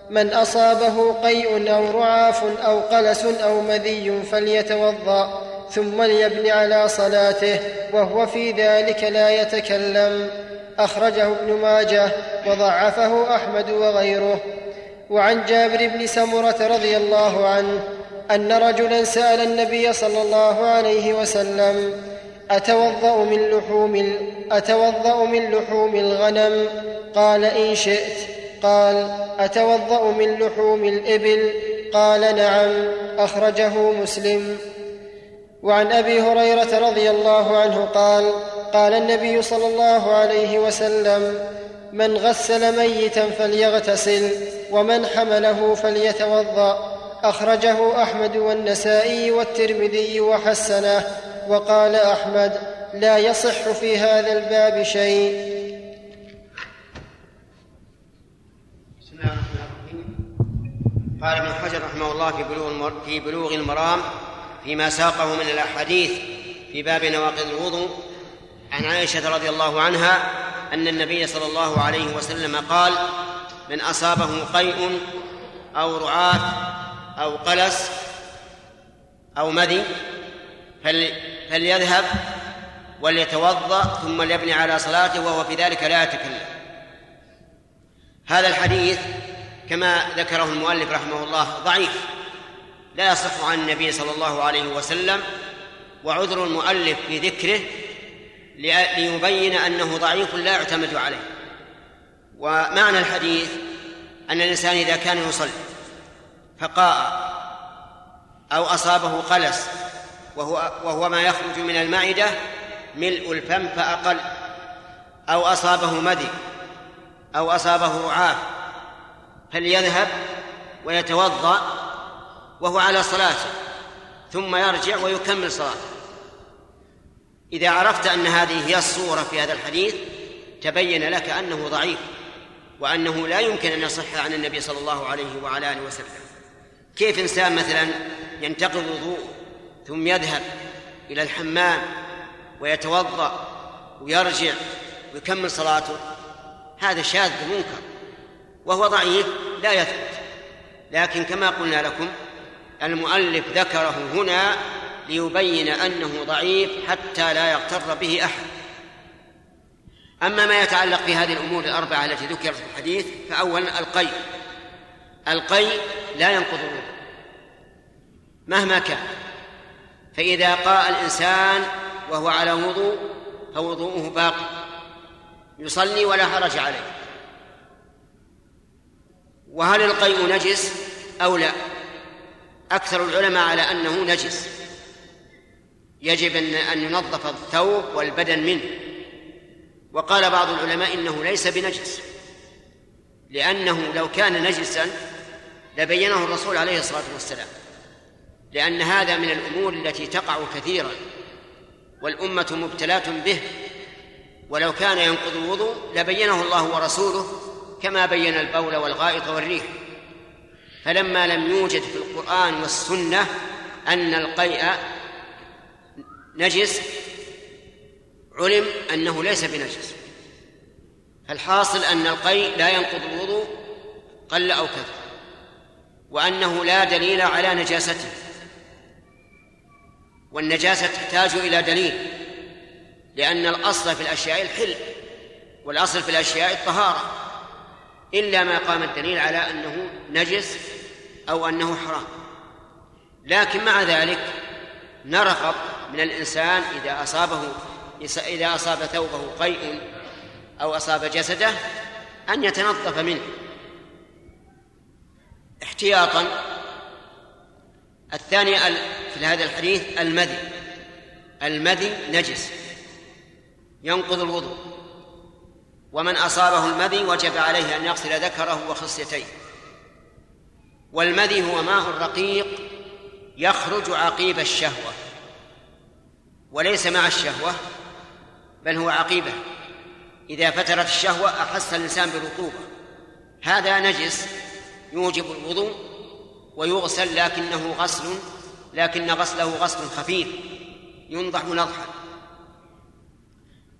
من أصابه قيء أو رعاف أو قلس أو مذي فليتوضأ ثم ليبن على صلاته وهو في ذلك لا يتكلم. أخرجه ابن ماجه وضعفه أحمد وغيره. وعن جابر بن سمرة رضي الله عنه أن رجلا سأل النبي صلى الله عليه وسلم أتوضأ من لحوم أتوضأ من لحوم الغنم؟ قال إن شئت. قال أتوضأ من لحوم الإبل؟ قال نعم. أخرجه مسلم. وعن أبي هريرة رضي الله عنه قال قال النبي صلى الله عليه وسلم من غسل ميتا فليغتسل ومن حمله فليتوضأ. أخرجه أحمد والنسائي والترمذي وحسنه وقال أحمد لا يصح في هذا الباب شيء. قال ابن حجر رحمه الله في بلوغ في بلوغ المرام فيما ساقه من الأحاديث في باب نواقض الوضوء عن عائشة رضي الله عنها أن النبي صلى الله عليه وسلم قال من اصابه قيء أو رعاة أو قلس أو مذي فليذهب وليتوضأ ثم ليبني على صلاته وهو في ذلك لا يتكلم. هذا الحديث كما ذكره المؤلف رحمه الله ضعيف لا يصح عن النبي صلى الله عليه وسلم وعذر المؤلف في ذكره ليبين أنه ضعيف لا يعتمد عليه. ومعنى الحديث أن الإنسان إذا كان يصلي فقاء أو أصابه قلس وهو وهو ما يخرج من المعدة ملء الفم فأقل أو أصابه مدي أو أصابه رعاف فليذهب ويتوضأ وهو على صلاته ثم يرجع ويكمل صلاته. إذا عرفت أن هذه هي الصورة في هذا الحديث تبين لك أنه ضعيف وأنه لا يمكن أن يصح عن النبي صلى الله عليه وعلى آله وسلم. كيف إنسان مثلا ينتقض وضوء ثم يذهب إلى الحمام ويتوضأ ويرجع ويكمل صلاته؟ هذا شاذ منكر وهو ضعيف لا يثبت. لكن كما قلنا لكم المؤلف ذكره هنا ليبين أنه ضعيف حتى لا يغتر به أحد. أما ما يتعلق بهذه الأمور الأربعة التي ذكرت في الحديث فاولا القي القي لا ينقض الوضوء. مهما كان. فإذا قاء الإنسان وهو على وضوء فوضوءه باقي يصلي ولا حرج عليه. وهل القيء نجس أو لا؟ أكثر العلماء على أنه نجس. يجب ان ينظف الثوب والبدن منه. وقال بعض العلماء إنه ليس بنجس. لأنه لو كان نجسا لبينه الرسول عليه الصلاة والسلام. لأن هذا من الأمور التي تقع كثيرا. والأمة مبتلاه به. ولو كان ينقض الوضوء لبينه الله ورسوله كما بين البول والغائط والريح. فلما لم يوجد في القرآن والسنة أن القيء نجس؟ علم أنه ليس بنجس. فالحاصل أن القيء لا ينقض الوضوء قل أو كثر وأنه لا دليل على نجاسته. والنجاسة تحتاج إلى دليل لأن الأصل في الأشياء الحل والأصل في الأشياء الطهارة إلا ما قام الدليل على أنه نجس أو أنه حرام. لكن مع ذلك نرغب من الإنسان إذا أصابه إذا أصاب ثوبه قيء أو أصاب جسده أن يتنظف منه. احتياطا. الثاني في هذا الحديث المذي. المذي نجس. ينقض الوضوء. ومن أصابه المذي وجب عليه أن يغسل ذكره وخصيتيه. والمذي هو ماء رقيق يخرج عقيب الشهوة. وليس مع الشهوة بل هو عقيبة. إذا فترت الشهوة أحس الإنسان برطوبة. هذا نجس يوجب الوضوء ويغسل لكنه غسل لكن غسله غسل خفيف ينضح نضحا.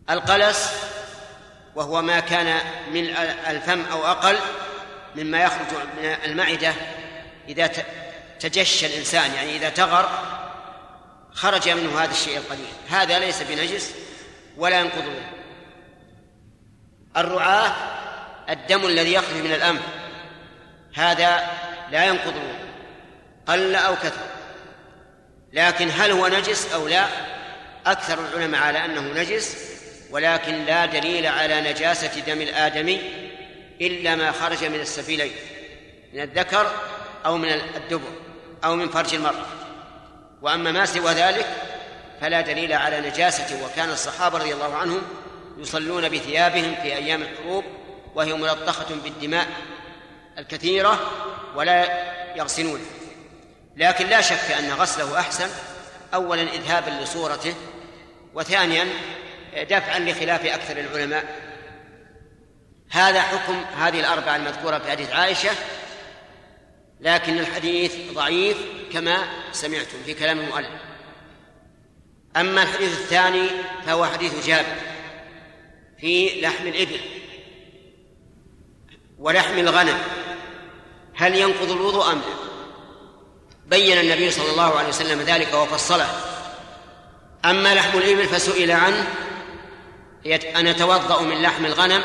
القلس وهو ما كان من الفم أو أقل مما يخرج من المعدة إذا تجشى الإنسان يعني إذا تغر خرج منه هذا الشيء القليل هذا ليس بنجس ولا ينقض الرعاة الدم الذي يخرج من الأنف هذا لا ينقض قل أو كثر. لكن هل هو نجس أو لا أكثر العلماء على أنه نجس ولكن لا دليل على نجاسة دم الآدمي إلا ما خرج من السبيلين من الذكر أو من الدبر أو من فرج المرأة. وأما ما سوى ذلك فلا دليل على نجاسته وكان الصحابة رضي الله عنهم يصلون بثيابهم في أيام الحروب وهي ملطخة بالدماء الكثيرة ولا يغسلون. لكن لا شك أن غسله أحسن. أولا إذهابا لصورته وثانيا دفعا لخلاف أكثر العلماء. هذا حكم هذه الأربعة المذكورة في حديث عائشة لكن الحديث ضعيف كما سمعتم في كلام المؤلف. أما الحديث الثاني فهو حديث جابر في لحم الإبل ولحم الغنم. هل ينقض الوضوء أم لا؟ بين النبي صلى الله عليه وسلم ذلك وفصله. أما لحم الإبل فسئل عنه أن يتوضأ من لحم الغنم.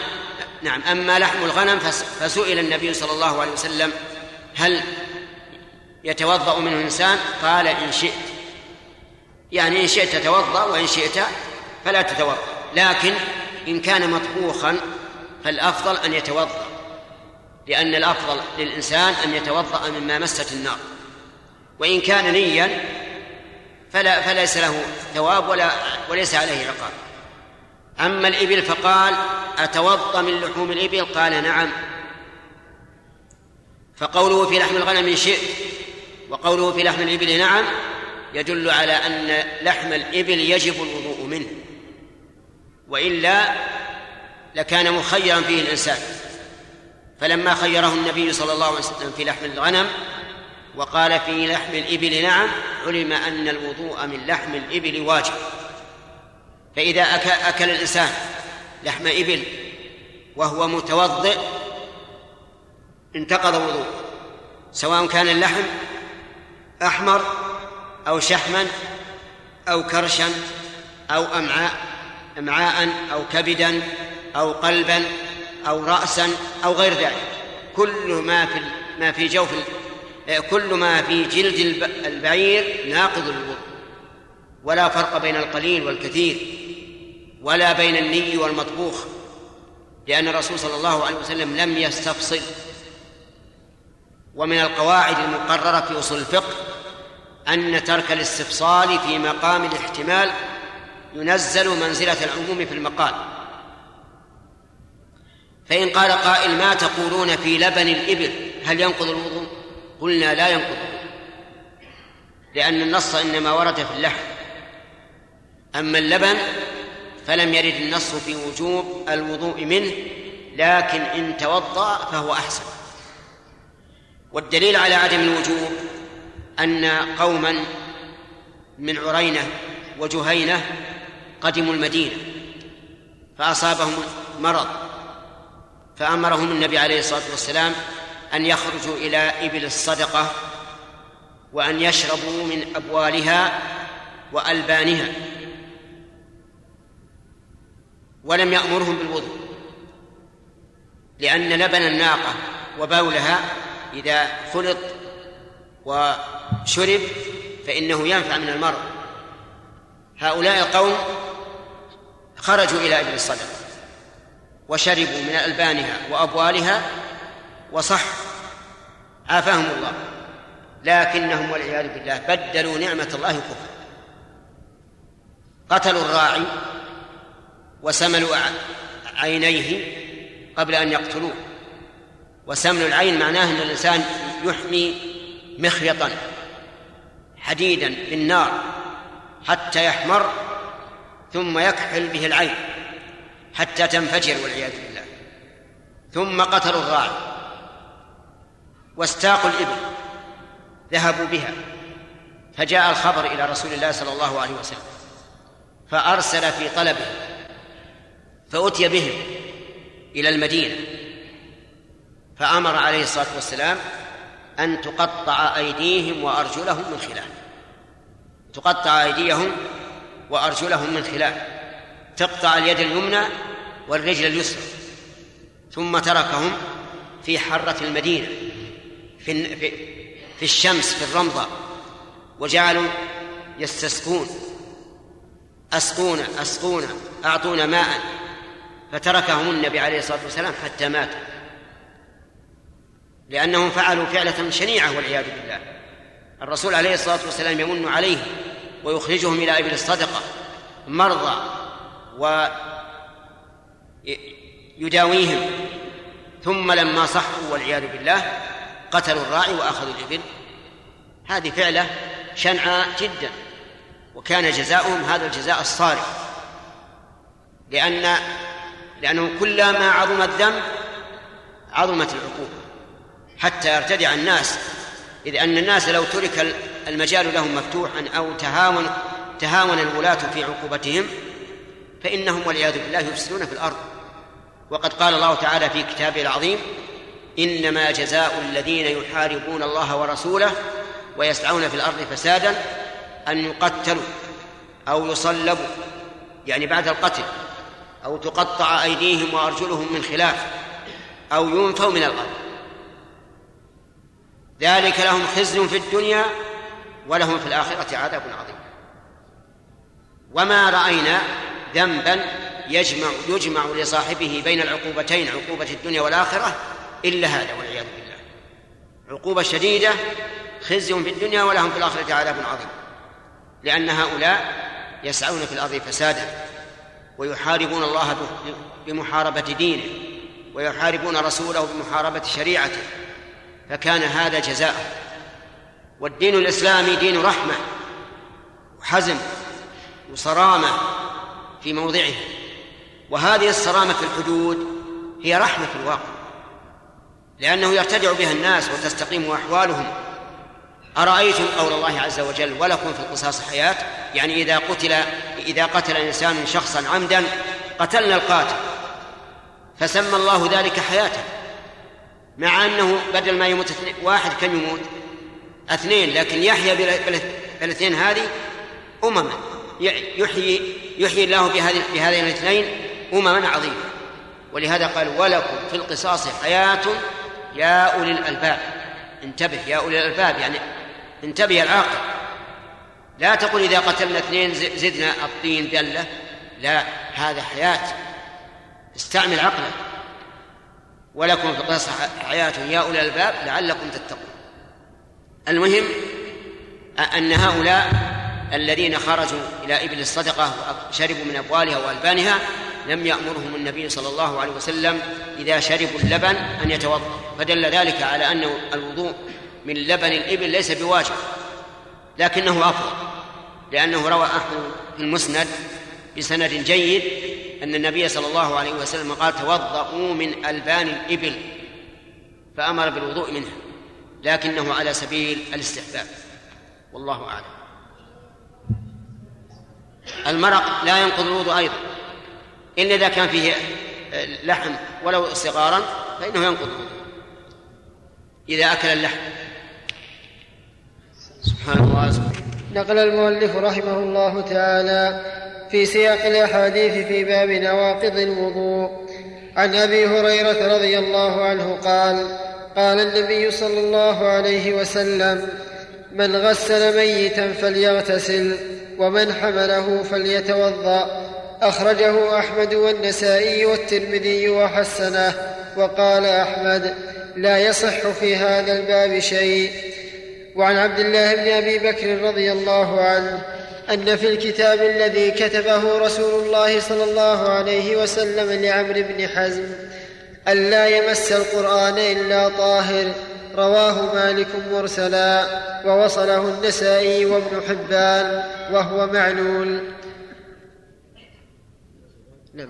نعم أما لحم الغنم فسئل النبي صلى الله عليه وسلم هل يتوضأ منه الإنسان قال إن شئت. يعني إن شئت تتوضأ وإن شئت فلا تتوضأ. لكن إن كان مطبوخا فالأفضل أن يتوضأ لأن الأفضل للإنسان أن يتوضأ مما مست النار. وإن كان نيا فلا فليس له ثواب ولا وليس عليه عقاب أما الإبل فقال أتوضأ من لحوم الإبل؟ قال نعم. فقوله في لحم الغنم إن شئت وقوله في لحم الإبل نعم يدل على أن لحم الإبل يجب الوضوء منه وإلا لكان مخيرا فيه الإنسان. فلما خيره النبي صلى الله عليه وسلم في لحم الغنم وقال في لحم الإبل نعم علم أن الوضوء من لحم الإبل واجب. فإذا أكل الإنسان لحم إبل وهو متوضئ انتقض وضوء سواء كان اللحم أحمر أو شحما أو كرشا أو أمعاء أمعاء أو كبدا أو قلبا أو رأسا أو غير ذلك. كل ما في ما في جوف كل ما في جلد البعير ناقض الوضوء. ولا فرق بين القليل والكثير ولا بين الني والمطبوخ لأن الرسول صلى الله عليه وسلم لم يستفصل ومن القواعد المقررة في أصول الفقه أن ترك الاستفصال في مقام الاحتمال ينزل منزلة العموم في المقال. فإن قال قائل ما تقولون في لبن الإبل هل ينقض الوضوء؟ قلنا لا ينقض لأن النص إنما ورد في اللحم. أما اللبن فلم يرد النص في وجوب الوضوء منه لكن إن توضأ فهو أحسن. والدليل على عدم الوجوب أن قوما من عرينة وجهينة قدموا المدينة فأصابهم مرض فأمرهم النبي عليه الصلاة والسلام أن يخرجوا إلى إبل الصدقة وأن يشربوا من أبوالها وألبانها. ولم يأمرهم بالوضوء لأن لبن الناقة وبولها إذا خلط وشرب فإنه ينفع من المرض هؤلاء القوم خرجوا إلى إبل الصدقة وشربوا من ألبانها وأبوالها وصح عافاهم الله. لكنهم والعياذ بالله بدلوا نعمة الله كفرا. قتلوا الراعي وسملوا عينيه قبل أن يقتلوه. وسمن العين معناه أن الإنسان يحمي مخيطا حديدا في النار حتى يحمر ثم يكحل به العين حتى تنفجر والعياذ بالله. ثم قتلوا الراعي واستاقوا الإبل ذهبوا بها. فجاء الخبر إلى رسول الله صلى الله عليه وسلم فأرسل في طلبه فأتي بهم إلى المدينة. فأمر عليه الصلاة والسلام أن تقطع أيديهم وأرجلهم من خلاف. تقطع أيديهم وأرجلهم من خلاف. تقطع اليد اليمنى والرجل اليسرى. ثم تركهم في حرة المدينة في في الشمس في الرمضة. وجعلوا يستسقون. أسقونا أسقونا أعطونا ماء. فتركهم النبي عليه الصلاة والسلام حتى ماتوا. لأنهم فعلوا فعلة شنيعة والعياذ بالله. الرسول عليه الصلاة والسلام يمن عليهم ويخرجهم إلى إبل الصدقة مرضى ويداويهم ثم لما صحوا والعياذ بالله قتلوا الراعي وأخذوا الإبل. هذه فعلة شنعاء جدا وكان جزاؤهم هذا الجزاء الصارف لأن لأنه كلما عظم الذنب عظمت العقوبة. حتى يرتدع الناس إذ أن الناس لو ترك المجال لهم مفتوحا أو تهاون تهاون الولاة في عقوبتهم فإنهم والعياذ بالله يفسدون في الأرض. وقد قال الله تعالى في كتابه العظيم إنما جزاء الذين يحاربون الله ورسوله ويسعون في الأرض فسادا أن يقتلوا أو يصلبوا يعني بعد القتل أو تقطع أيديهم وأرجلهم من خلاف أو ينفوا من الأرض. ذلك لهم خزي في الدنيا ولهم في الآخرة عذاب عظيم. وما رأينا ذنبا يجمع يجمع لصاحبه بين العقوبتين عقوبة الدنيا والآخرة إلا هذا والعياذ بالله. عقوبة شديدة خزي في الدنيا ولهم في الآخرة عذاب عظيم. لأن هؤلاء يسعون في الأرض فسادا ويحاربون الله بمحاربة دينه ويحاربون رسوله بمحاربة شريعته فكان هذا جزاءه والدين الإسلامي دين رحمة وحزم وصرامة في موضعه. وهذه الصرامة في الحدود هي رحمة في الواقع لأنه يرتدع بها الناس وتستقيم أحوالهم. أرأيتم قول الله عز وجل ولكم في القصاص حياة يعني إذا قتل إذا قتل إنسان شخصا عمدا قتلنا القاتل فسمى الله ذلك حياته مع أنه بدل ما يموت واحد كم يموت؟ اثنين لكن يحيى بالاثنين هذه أمما. يحيي يحيي الله بهذه بهذين الاثنين أمما عظيمة ولهذا قال ولكم في القصاص حياة يا أولي الألباب. انتبه يا أولي الألباب يعني انتبه العاقل. لا تقل إذا قتلنا اثنين زدنا الطين بلة. لا هذا حياة. استعمل عقلك. ولكم في القصص حياة يا أولي الألباب لعلكم تتقون. المهم أن هؤلاء الذين خرجوا إلى إبل الصدقة وشربوا من أبوالها وألبانها لم يأمرهم النبي صلى الله عليه وسلم إذا شربوا اللبن أن يتوضأ. فدل ذلك على أن الوضوء من لبن الإبل ليس بواجب لكنه أفضل لأنه روى أحمد في المسند بسند جيد أن النبي صلى الله عليه وسلم قال توضؤوا من ألبان الإبل فأمر بالوضوء منها لكنه على سبيل الاستحباب والله أعلم. المرق لا ينقض الوضوء أيضا إلا إذا كان فيه لحم ولو صغارا فإنه ينقض الوضوء. إذا أكل اللحم. سبحان الله. نقل المؤلف رحمه الله تعالى في سياق الأحاديث في باب نواقض الوضوء. عن أبي هريرة رضي الله عنه قال قال النبي صلى الله عليه وسلم من غسل ميتا فليغتسل ومن حمله فليتوضأ أخرجه أحمد والنسائي والترمذي وحسنه وقال أحمد لا يصح في هذا الباب شيء وعن عبد الله بن أبي بكر رضي الله عنه أن في الكتاب الذي كتبه رسول الله صلى الله عليه وسلم لعمرو بن حزم ألا يمس القرآن إلا طاهر رواه مالك مرسلا ووصله النسائي وابن حبان وهو معلول. نعم.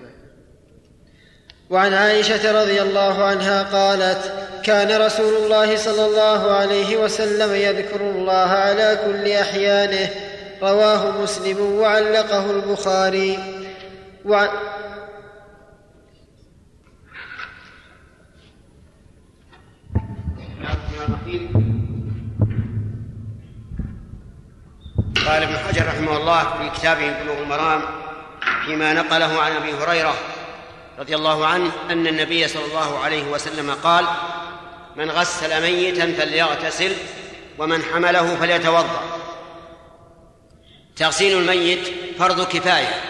وعن عائشة رضي الله عنها قالت كان رسول الله صلى الله عليه وسلم يذكر الله على كل أحيانه رواه مسلم وعلقه البخاري. وعن قال ابن حجر رحمه الله في كتابه بلوغ المرام فيما نقله عن أبي هريرة رضي الله عنه أن النبي صلى الله عليه وسلم قال من غسل ميتا فليغتسل ومن حمله فليتوضأ. تغسيل الميت فرض كفاية.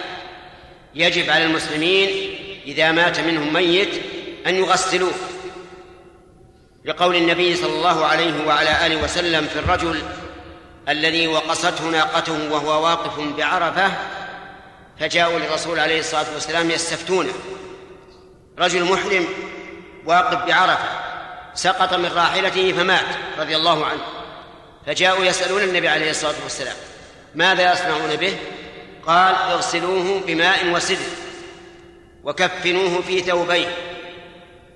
يجب على المسلمين إذا مات منهم ميت أن يغسلوه. لقول النبي صلى الله عليه وعلى آله وسلم في الرجل الذي وقصته ناقته وهو واقف بعرفة فجاءوا للرسول عليه الصلاة والسلام يستفتونه. رجل محرم واقف بعرفة سقط من راحلته فمات رضي الله عنه. فجاءوا يسألون النبي عليه الصلاة والسلام ماذا يصنعون به؟ قال اغسلوه بماء وسدر وكفنوه في ثوبيه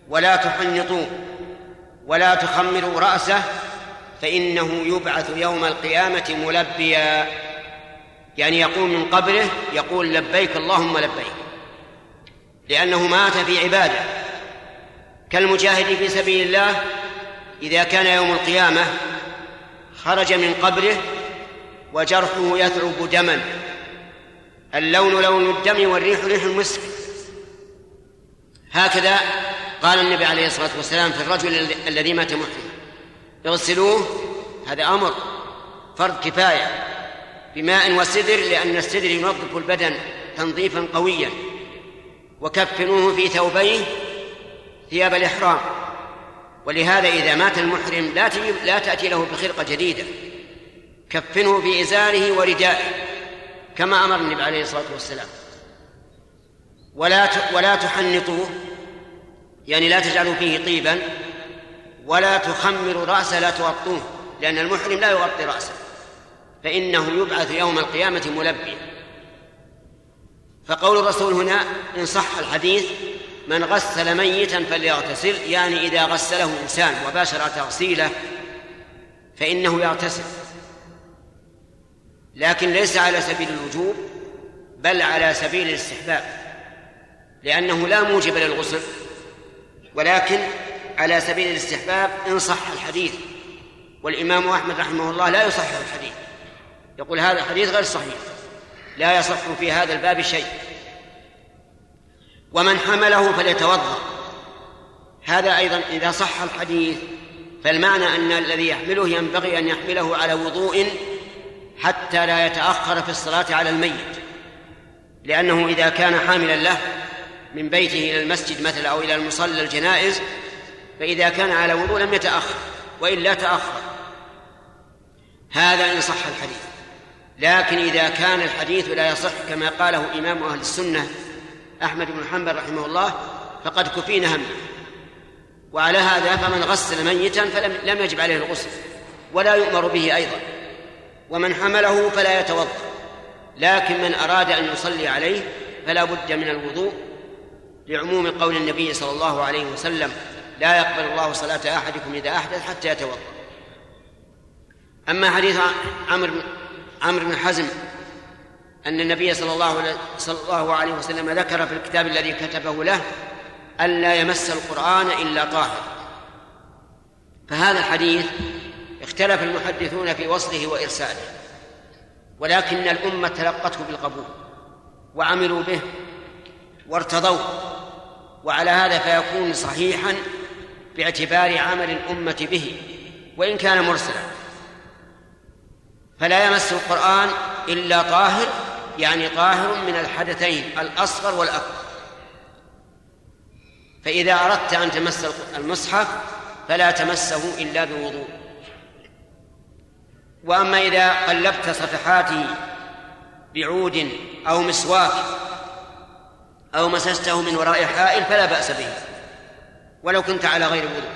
ولا تحنطوه ولا تخمروا رأسه فإنه يبعث يوم القيامة ملبيا. يعني يقوم من قبره يقول لبيك اللهم لبيك لأنه مات في عبادة. كالمجاهد في سبيل الله إذا كان يوم القيامة خرج من قبره وجرحه يثعب دما. اللون لون الدم والريح ريح المسك. هكذا قال النبي عليه الصلاة والسلام في الرجل الذي مات محرما. اغسلوه هذا أمر فرض كفاية. بماء وسدر لأن السدر ينظف البدن تنظيفا قويا. وكفنوه في ثوبيه ثياب الإحرام. ولهذا إذا مات المحرم لا لا تأتي له بخرقة جديدة. كفنه في إزاره وردائه كما أمر النبي عليه الصلاة والسلام. ولا ولا تحنطوه يعني لا تجعلوا فيه طيبا ولا تخمروا رأسه لا تغطوه لأن المحرم لا يغطي رأسه فإنه يبعث يوم القيامة ملبيا. فقول الرسول هنا إن صح الحديث من غسل ميتا فليغتسل يعني إذا غسله إنسان وباشر تغسيله فإنه يغتسل. لكن ليس على سبيل الوجوب بل على سبيل الاستحباب لأنه لا موجب للغسل ولكن على سبيل الاستحباب إن صح الحديث. والإمام أحمد رحمه الله لا يصحح الحديث. يقول هذا الحديث غير صحيح لا يصح في هذا الباب شيء. ومن حمله فليتوضأ. هذا أيضا إذا صح الحديث فالمعنى أن الذي يحمله ينبغي أن يحمله على وضوء حتى لا يتأخر في الصلاة على الميت. لأنه إذا كان حاملا له من بيته إلى المسجد مثلا أو إلى المصلى الجنائز فإذا كان على وضوء لم يتأخر والا تأخر. هذا إن صح الحديث. لكن إذا كان الحديث لا يصح كما قاله إمام أهل السنة أحمد بن حنبل رحمه الله فقد كفينا همه. وعلى هذا فمن غسل ميتا فلم لم يجب عليه الغسل ولا يؤمر به أيضا. ومن حمله فلا يتوضأ. لكن من أراد أن يصلي عليه فلا بد من الوضوء لعموم قول النبي صلى الله عليه وسلم لا يقبل الله صلاة أحدكم إذا أحدث حتى يتوضأ. أما حديث عمرو عمرو بن حزم أن النبي صلى الله صلى الله عليه وسلم ذكر في الكتاب الذي كتبه له ألا يمس القرآن إلا طاهر. فهذا الحديث اختلف المحدثون في وصله وإرساله ولكن الأمة تلقته بالقبول وعملوا به وارتضوه وعلى هذا فيكون صحيحا باعتبار عمل الأمة به وإن كان مرسلا. فلا يمس القرآن إلا طاهر يعني طاهر من الحدثين الأصغر والأكبر. فإذا أردت أن تمس المصحف فلا تمسه إلا بوضوء. وأما إذا قلبت صفحاته بعود أو مسواك أو مسسته من وراء حائل فلا بأس به ولو كنت على غير وضوء.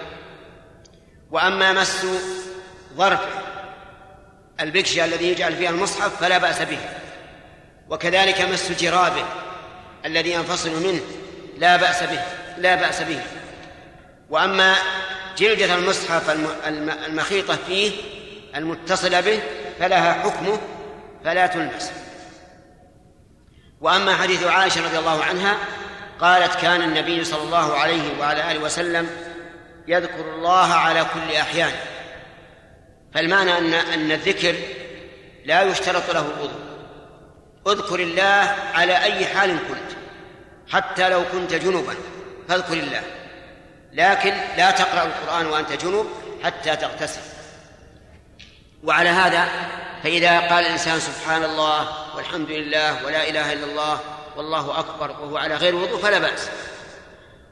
وأما مس ظرف البكشة الذي يجعل فيها المصحف فلا بأس به وكذلك مس جرابه الذي ينفصل منه لا بأس به لا بأس به. وأما جلدة المصحف المخيطة فيه المتصلة به فلها حكمه فلا تلمس وأما حديث عائشة رضي الله عنها قالت كان النبي صلى الله عليه وعلى آله وسلم يذكر الله على كل أحيان. فالمعنى أن أن الذكر لا يشترط له الوضوء اذكر الله على أي حال كنت حتى لو كنت جنبا فاذكر الله. لكن لا تقرأ القرآن وأنت جنب حتى تغتسل. وعلى هذا فإذا قال الإنسان سبحان الله والحمد لله ولا إله إلا الله والله أكبر وهو على غير وضوء فلا بأس.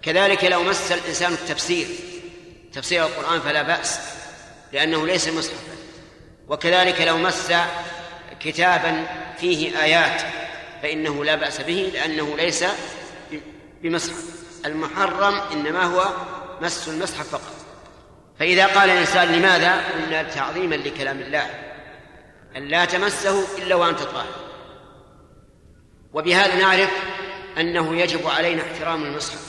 كذلك لو مس الإنسان التفسير تفسير القرآن فلا بأس لأنه ليس مصحفا. وكذلك لو مس كتابا فيه آيات فإنه لا بأس به لأنه ليس بمصحف. المحرم إنما هو مس المصحف فقط. فإذا قال الإنسان لماذا؟ قلنا تعظيما لكلام الله. أن لا تمسه إلا وأنت طاهر. وبهذا نعرف أنه يجب علينا احترام المصحف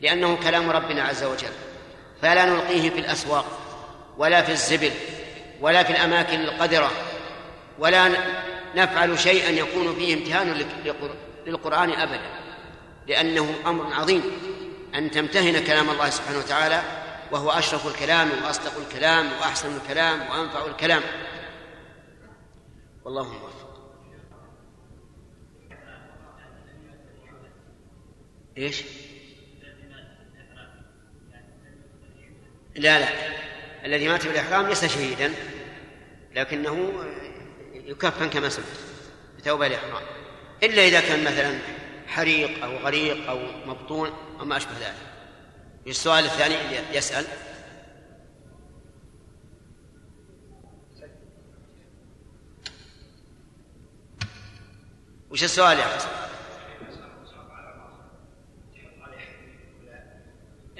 لأنه كلام ربنا عز وجل. فلا نلقيه في الأسواق ولا في الزبل ولا في الأماكن القذرة ولا نفعل شيئا يكون فيه امتهان للقرآن أبدا. لأنه أمر عظيم أن تمتهن كلام الله سبحانه وتعالى وهو أشرف الكلام وأصدق الكلام وأحسن الكلام وأنفع الكلام. والله موفق. إيش؟ لا لا. الذي مات بالإحرام ليس شهيدا لكنه يكفن كما سمعت بتوبة الإحرام إلا إذا كان مثلا حريق أو غريق أو مبطون أو ما أشبه ذلك. السؤال الثاني يسأل. وش السؤال يا حسن؟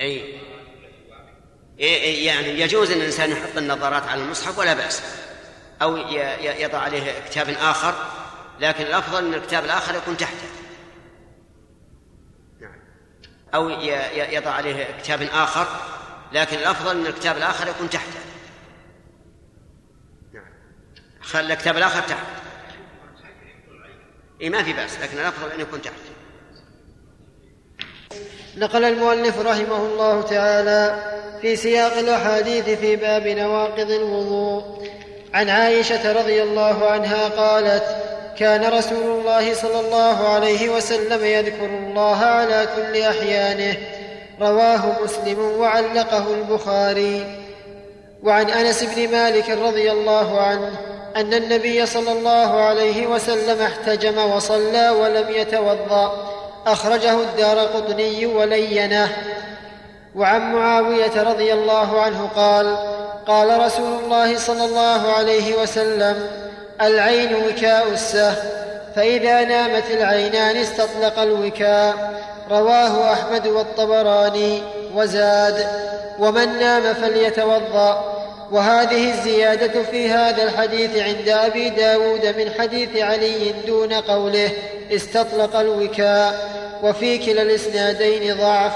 أي. يعني يجوز أن الإنسان يحط النظارات على المصحف ولا بأس. أو يضع عليه كتاب آخر. لكن الأفضل أن الكتاب الآخر يكون تحته. أو يضع عليه كتاب آخر لكن الأفضل أن الكتاب الآخر يكون تحته. خلي الكتاب الآخر تحت. إيه ما في بأس لكن الأفضل أن يكون تحت. نقل المؤلف رحمه الله تعالى في سياق الأحاديث في باب نواقض الوضوء. عن عائشة رضي الله عنها قالت كان رسول الله صلى الله عليه وسلم يذكر الله على كل أحيانه. رواه مسلم وعلقه البخاري. وعن أنس بن مالك رضي الله عنه أن النبي صلى الله عليه وسلم احتجم وصلى ولم يتوضأ. أخرجه الدار قطني ولينه. وعن معاوية رضي الله عنه قال قال رسول الله صلى الله عليه وسلم العين وكاء السه فإذا نامت العينان استطلق الوكاء. رواه أحمد والطبراني وزاد. ومن نام فليتوضأ. وهذه الزيادة في هذا الحديث عند أبي داود من حديث علي دون قوله استطلق الوكاء. وفي كلا الإسنادين ضعف.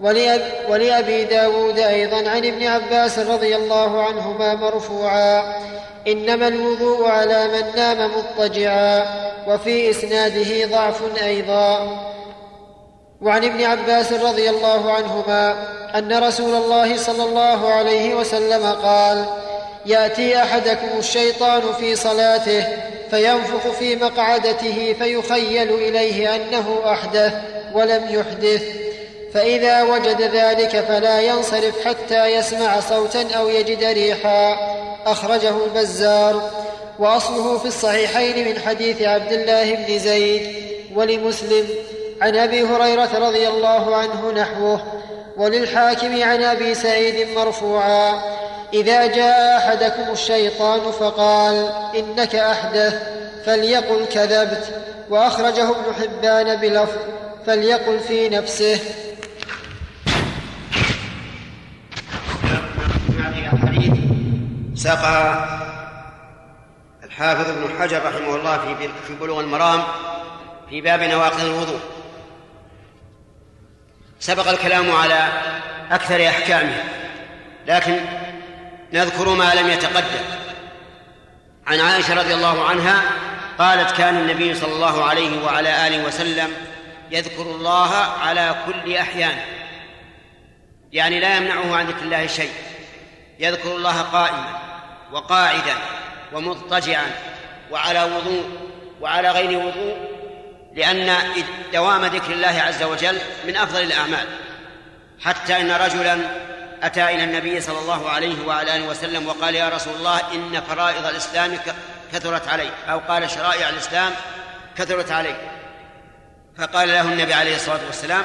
ولأب ولأبي داود أيضا عن ابن عباس رضي الله عنهما مرفوعا. إنما الوضوء على من نام مضطجعا وفي إسناده ضعف أيضا. وعن ابن عباس رضي الله عنهما أن رسول الله صلى الله عليه وسلم قال يأتي أحدكم الشيطان في صلاته فينفخ في مقعدته فيخيل إليه أنه أحدث ولم يحدث. فإذا وجد ذلك فلا ينصرف حتى يسمع صوتا أو يجد ريحا. أخرجه البزار. وأصله في الصحيحين من حديث عبد الله بن زيد ولمسلم عن أبي هريرة رضي الله عنه نحوه. وللحاكم عن أبي سعيد مرفوعا. إذا جاء أحدكم الشيطان فقال إنك أحدث فليقل كذبت. وأخرجه ابن حبان بلفظ فليقل في نفسه. ساق الحافظ ابن حجر رحمه الله في في بلوغ المرام في باب نواقض الوضوء. سبق الكلام على أكثر أحكامه لكن نذكر ما لم يتقدم. عن عائشة رضي الله عنها قالت كان النبي صلى الله عليه وعلى آله وسلم يذكر الله على كل أحيان يعني لا يمنعه عن ذكر الله شيء. يذكر الله قائما وقاعدا ومضطجعا وعلى وضوء وعلى غير وضوء لأن دوام ذكر الله عز وجل من أفضل الأعمال. حتى إن رجلا أتى إلى النبي صلى الله عليه وعلى آله وسلم وقال يا رسول الله إن فرائض الإسلام كثرت علي أو قال شرائع الإسلام كثرت علي فقال له النبي عليه الصلاة والسلام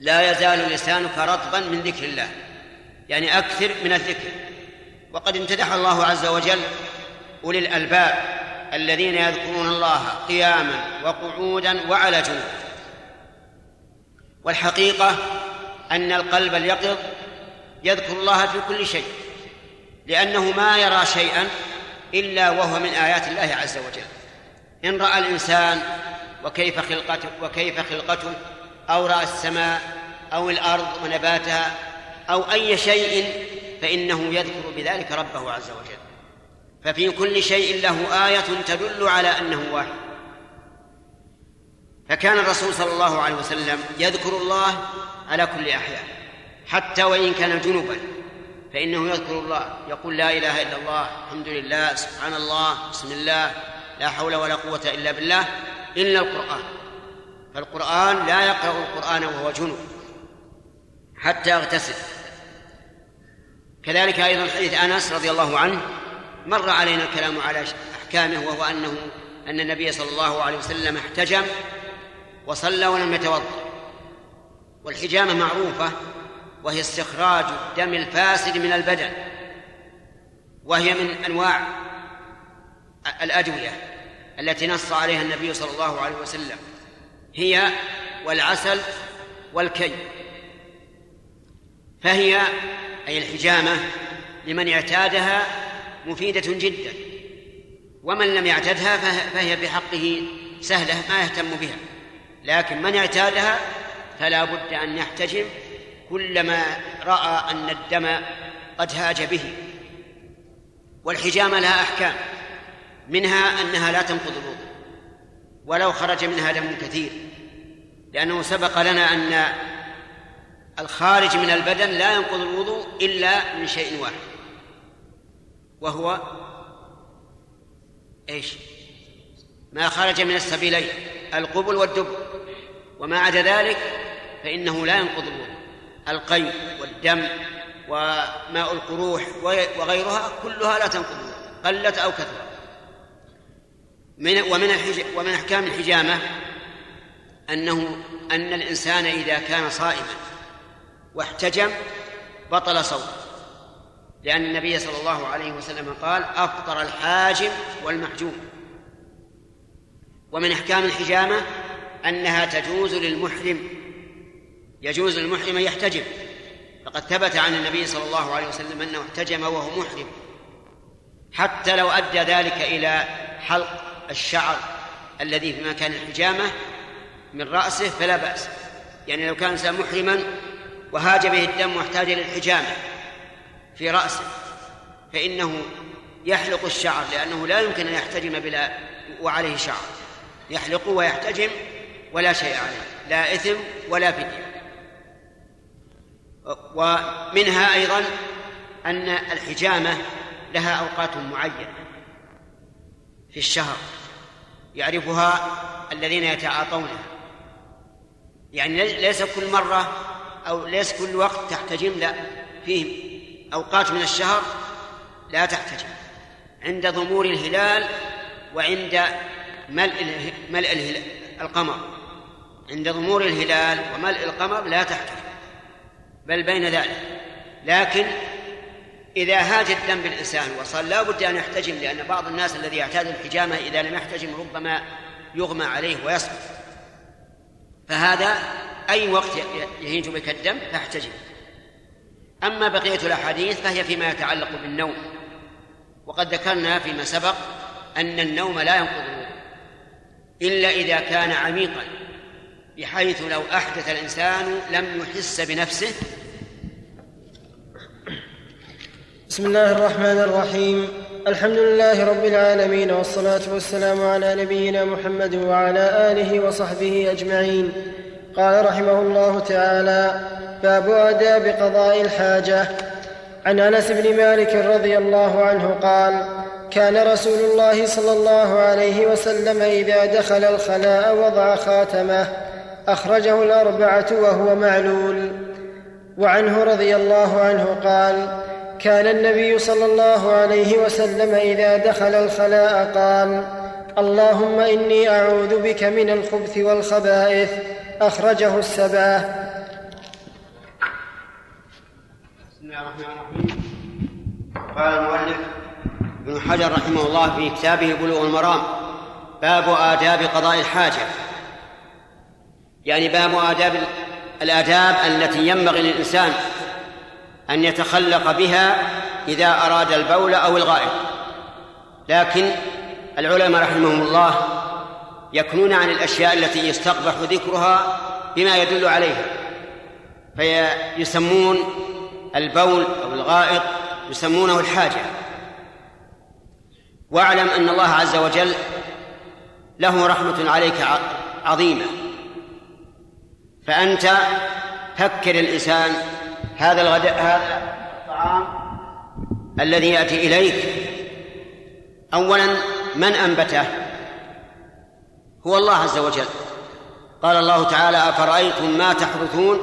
لا يزال لسانك رطبا من ذكر الله. يعني أكثر من الذكر. وقد امتدح الله عز وجل أولي الألباب الذين يذكرون الله قياما وقعودا وعلى جنوب. والحقيقة أن القلب اليقظ يذكر الله في كل شيء لأنه ما يرى شيئا إلا وهو من آيات الله عز وجل. إن رأى الإنسان وكيف خلقته وكيف خلقته أو رأى السماء أو الأرض ونباتها أو أي شيء فإنه يذكر بذلك ربه عز وجل. ففي كل شيء له آية تدل على أنه واحد. فكان الرسول صلى الله عليه وسلم يذكر الله على كل أحيان حتى وإن كان جنبا فإنه يذكر الله يقول لا إله إلا الله الحمد لله سبحان الله بسم الله لا حول ولا قوة إلا بالله إلا القرآن. فالقرآن لا يقرأ القرآن وهو جنب. حتى يغتسل كذلك أيضا حديث أنس رضي الله عنه مر علينا الكلام على أحكامه وهو أنه أن النبي صلى الله عليه وسلم احتجم وصلى ولم يتوضأ. والحجامة معروفة وهي استخراج الدم الفاسد من البدن وهي من أنواع الأدوية التي نص عليها النبي صلى الله عليه وسلم هي والعسل والكي. فهي أي الحجامة لمن اعتادها مفيدة جدا ومن لم يعتدها فهي بحقه سهلة ما يهتم بها. لكن من اعتادها فلا بد أن يحتجم كلما رأى أن الدم قد هاج به. والحجامة لها أحكام منها أنها لا تنقض الوضوء ولو خرج منها دم كثير لأنه سبق لنا أن الخارج من البدن لا ينقض الوضوء إلا من شيء واحد وهو إيش؟ ما خرج من السبيلين القبل والدبر وما عدا ذلك فإنه لا ينقض الوضوء القي والدم وماء القروح وغيرها كلها لا تنقض الوضوء قلت أو كثرت من ومن ومن أحكام الحجامة أنه أن الإنسان إذا كان صائما واحتجم بطل صوته لأن النبي صلى الله عليه وسلم قال أفطر الحاجم والمحجوم. ومن أحكام الحجامة أنها تجوز للمحرم يجوز للمحرم أن يحتجم. فقد ثبت عن النبي صلى الله عليه وسلم أنه احتجم وهو محرم. حتى لو أدى ذلك إلى حلق الشعر الذي في مكان الحجامة من رأسه فلا بأس. يعني لو كان محرما وهاج به الدم واحتاج للحجامة في رأسه فإنه يحلق الشعر لأنه لا يمكن أن يحتجم بلا وعليه شعر. يحلق ويحتجم ولا شيء عليه لا إثم ولا فدية. ومنها أيضا أن الحجامة لها أوقات معينة في الشهر يعرفها الذين يتعاطونها. يعني ليس كل مرة أو ليس كل وقت تحتجم لا. فيه أوقات من الشهر لا تحتجم. عند ضمور الهلال وعند ملء ملء القمر. عند ضمور الهلال وملء القمر لا تحتجم. بل بين ذلك. لكن إذا هاج الدم بالإنسان وصار لا بد أن يحتجم لأن بعض الناس الذي يعتاد الحجامة إذا لم يحتجم ربما يغمى عليه ويسقط فهذا أي وقت يهيج بك الدم فاحتجم أما بقية الأحاديث فهي فيما يتعلق بالنوم. وقد ذكرنا فيما سبق أن النوم لا ينقض إلا إذا كان عميقا بحيث لو أحدث الإنسان لم يحس بنفسه بسم الله الرحمن الرحيم. الحمد لله رب العالمين والصلاة والسلام على نبينا محمد وعلى آله وصحبه أجمعين. قال رحمه الله تعالى باب آداب قضاء الحاجة. عن أنس بن مالك رضي الله عنه قال كان رسول الله صلى الله عليه وسلم إذا دخل الخلاء وضع خاتمه أخرجه الأربعة وهو معلول. وعنه رضي الله عنه قال كان النبي صلى الله عليه وسلم إذا دخل الخلاء قال اللهم إني أعوذ بك من الخبث والخبائث. أخرجه السبعه بسم الله الرحمن الرحيم. قال المؤلف ابن حجر رحمه الله في كتابه بلوغ المرام باب آداب قضاء الحاجة. يعني باب آداب الآداب التي ينبغي للإنسان أن يتخلق بها إذا أراد البول أو الغائط. لكن العلماء رحمهم الله يكنون عن الأشياء التي يستقبح ذكرها بما يدل عليها. فيسمون البول أو الغائط يسمونه الحاجة. واعلم أن الله عز وجل له رحمة عليك عظيمة. فأنت فكر الإنسان هذا الغداء هذا الطعام الذي يأتي إليك. أولا من أنبته؟ هو الله عز وجل. قال الله تعالى أفرأيتم ما تحرثون؟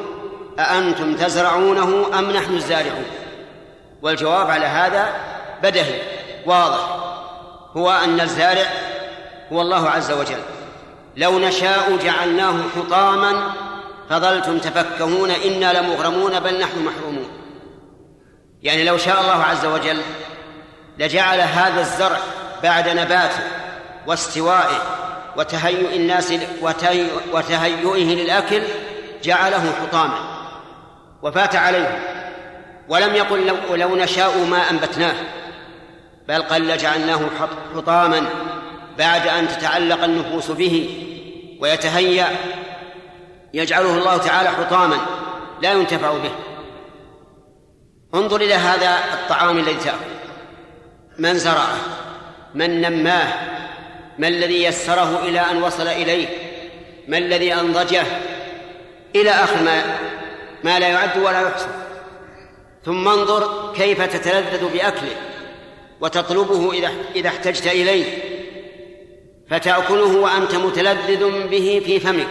أأنتم تزرعونه أم نحن الزارعون؟ والجواب على هذا بدهي واضح. هو أن الزارع هو الله عز وجل. لو نشاء جعلناه حطاما فظلتم تفكهون إنا لمغرمون بل نحن محرومون. يعني لو شاء الله عز وجل لجعل هذا الزرع بعد نباته واستوائه وتهيؤ الناس وتهيئه للأكل جعله حطاما وفات عليه. ولم يقل لو, لو نشاء ما أنبتناه بل قال لجعلناه حطاما بعد أن تتعلق النفوس به ويتهيأ يجعله الله تعالى حطاما لا ينتفع به. انظر إلى هذا الطعام الذي تأكل. من زرعه؟ من نماه؟ ما الذي يسره إلى أن وصل إليه؟ ما الذي أنضجه؟ إلى آخر ما ما لا يعد ولا يحصى. ثم انظر كيف تتلذذ بأكله وتطلبه إذا إذا احتجت إليه. فتأكله وأنت متلذذ به في فمك.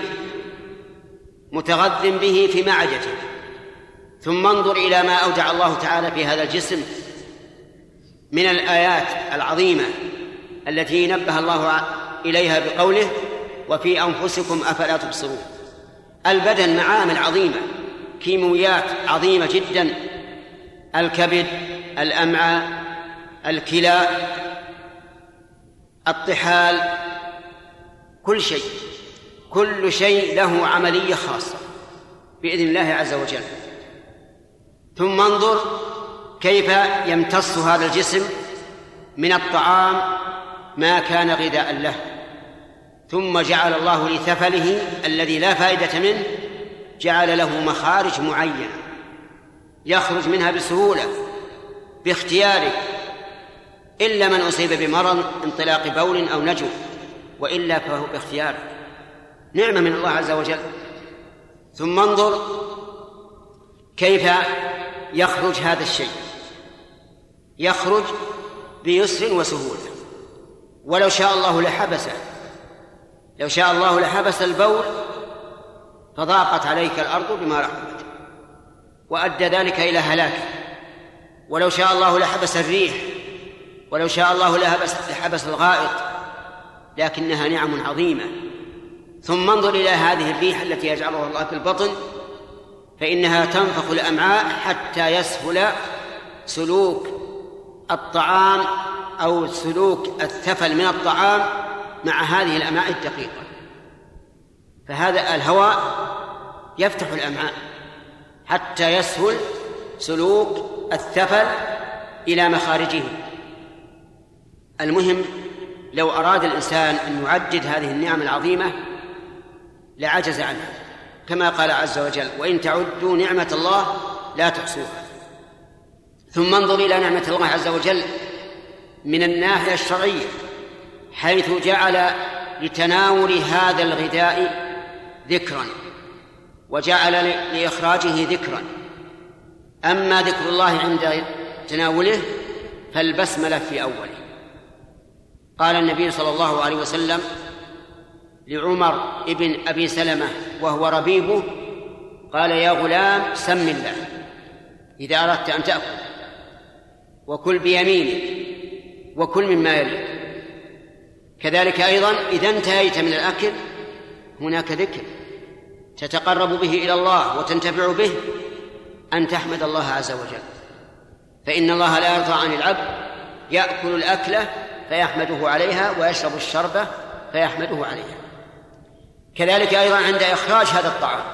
متغذ به في معدتك ثم انظر إلى ما أودع الله تعالى في هذا الجسم من الآيات العظيمة التي نبه الله إليها بقوله وفي أنفسكم أفلا تبصرون. البدن معامل عظيمة كيماويات عظيمة جدا. الكبد الأمعاء الكلى الطحال كل شيء. كل شيء له عملية خاصة بإذن الله عز وجل. ثم انظر كيف يمتص هذا الجسم من الطعام ما كان غذاء له. ثم جعل الله لثفله الذي لا فائدة منه جعل له مخارج معينة. يخرج منها بسهولة باختياره. إلا من أصيب بمرض انطلاق بول أو نجو وإلا فهو باختياره. نعمة من الله عز وجل. ثم انظر كيف يخرج هذا الشيء. يخرج بيسر وسهولة. ولو شاء الله لحبسه لو شاء الله لحبس البول فضاقت عليك الأرض بما رحمت وأدى ذلك إلى هلاك. ولو شاء الله لحبس الريح. ولو شاء الله لحبس, لحبس الغائط. لكنها نعم عظيمة. ثم انظر إلى هذه الريح التي يجعلها الله في البطن فإنها تنفخ الأمعاء حتى يسهل سلوك الطعام أو سلوك الثفل من الطعام مع هذه الأمعاء الدقيقة. فهذا الهواء يفتح الأمعاء حتى يسهل سلوك الثفل إلى مخارجه. المهم لو أراد الإنسان أن يعدد هذه النعم العظيمة لعجز عنها كما قال عز وجل وإن تعدوا نعمة الله لا تحصوها. ثم انظر إلى نعمة الله عز وجل من الناحية الشرعية حيث جعل لتناول هذا الغذاء ذكرا وجعل لإخراجه ذكرا. أما ذكر الله عند تناوله فالبسملة في أوله. قال النبي صلى الله عليه وسلم لعمر ابن أبي سلمة وهو ربيبه قال يا غلام سم الله إذا أردت أن تأكل وكل بيمينك وكل مما يليك كذلك أيضا إذا انتهيت من الأكل هناك ذكر تتقرب به إلى الله وتنتفع به أن تحمد الله عز وجل. فإن الله لا يرضى عن العبد يأكل الأكلة فيحمده عليها ويشرب الشربة فيحمده عليها. كذلك أيضا عند إخراج هذا الطعام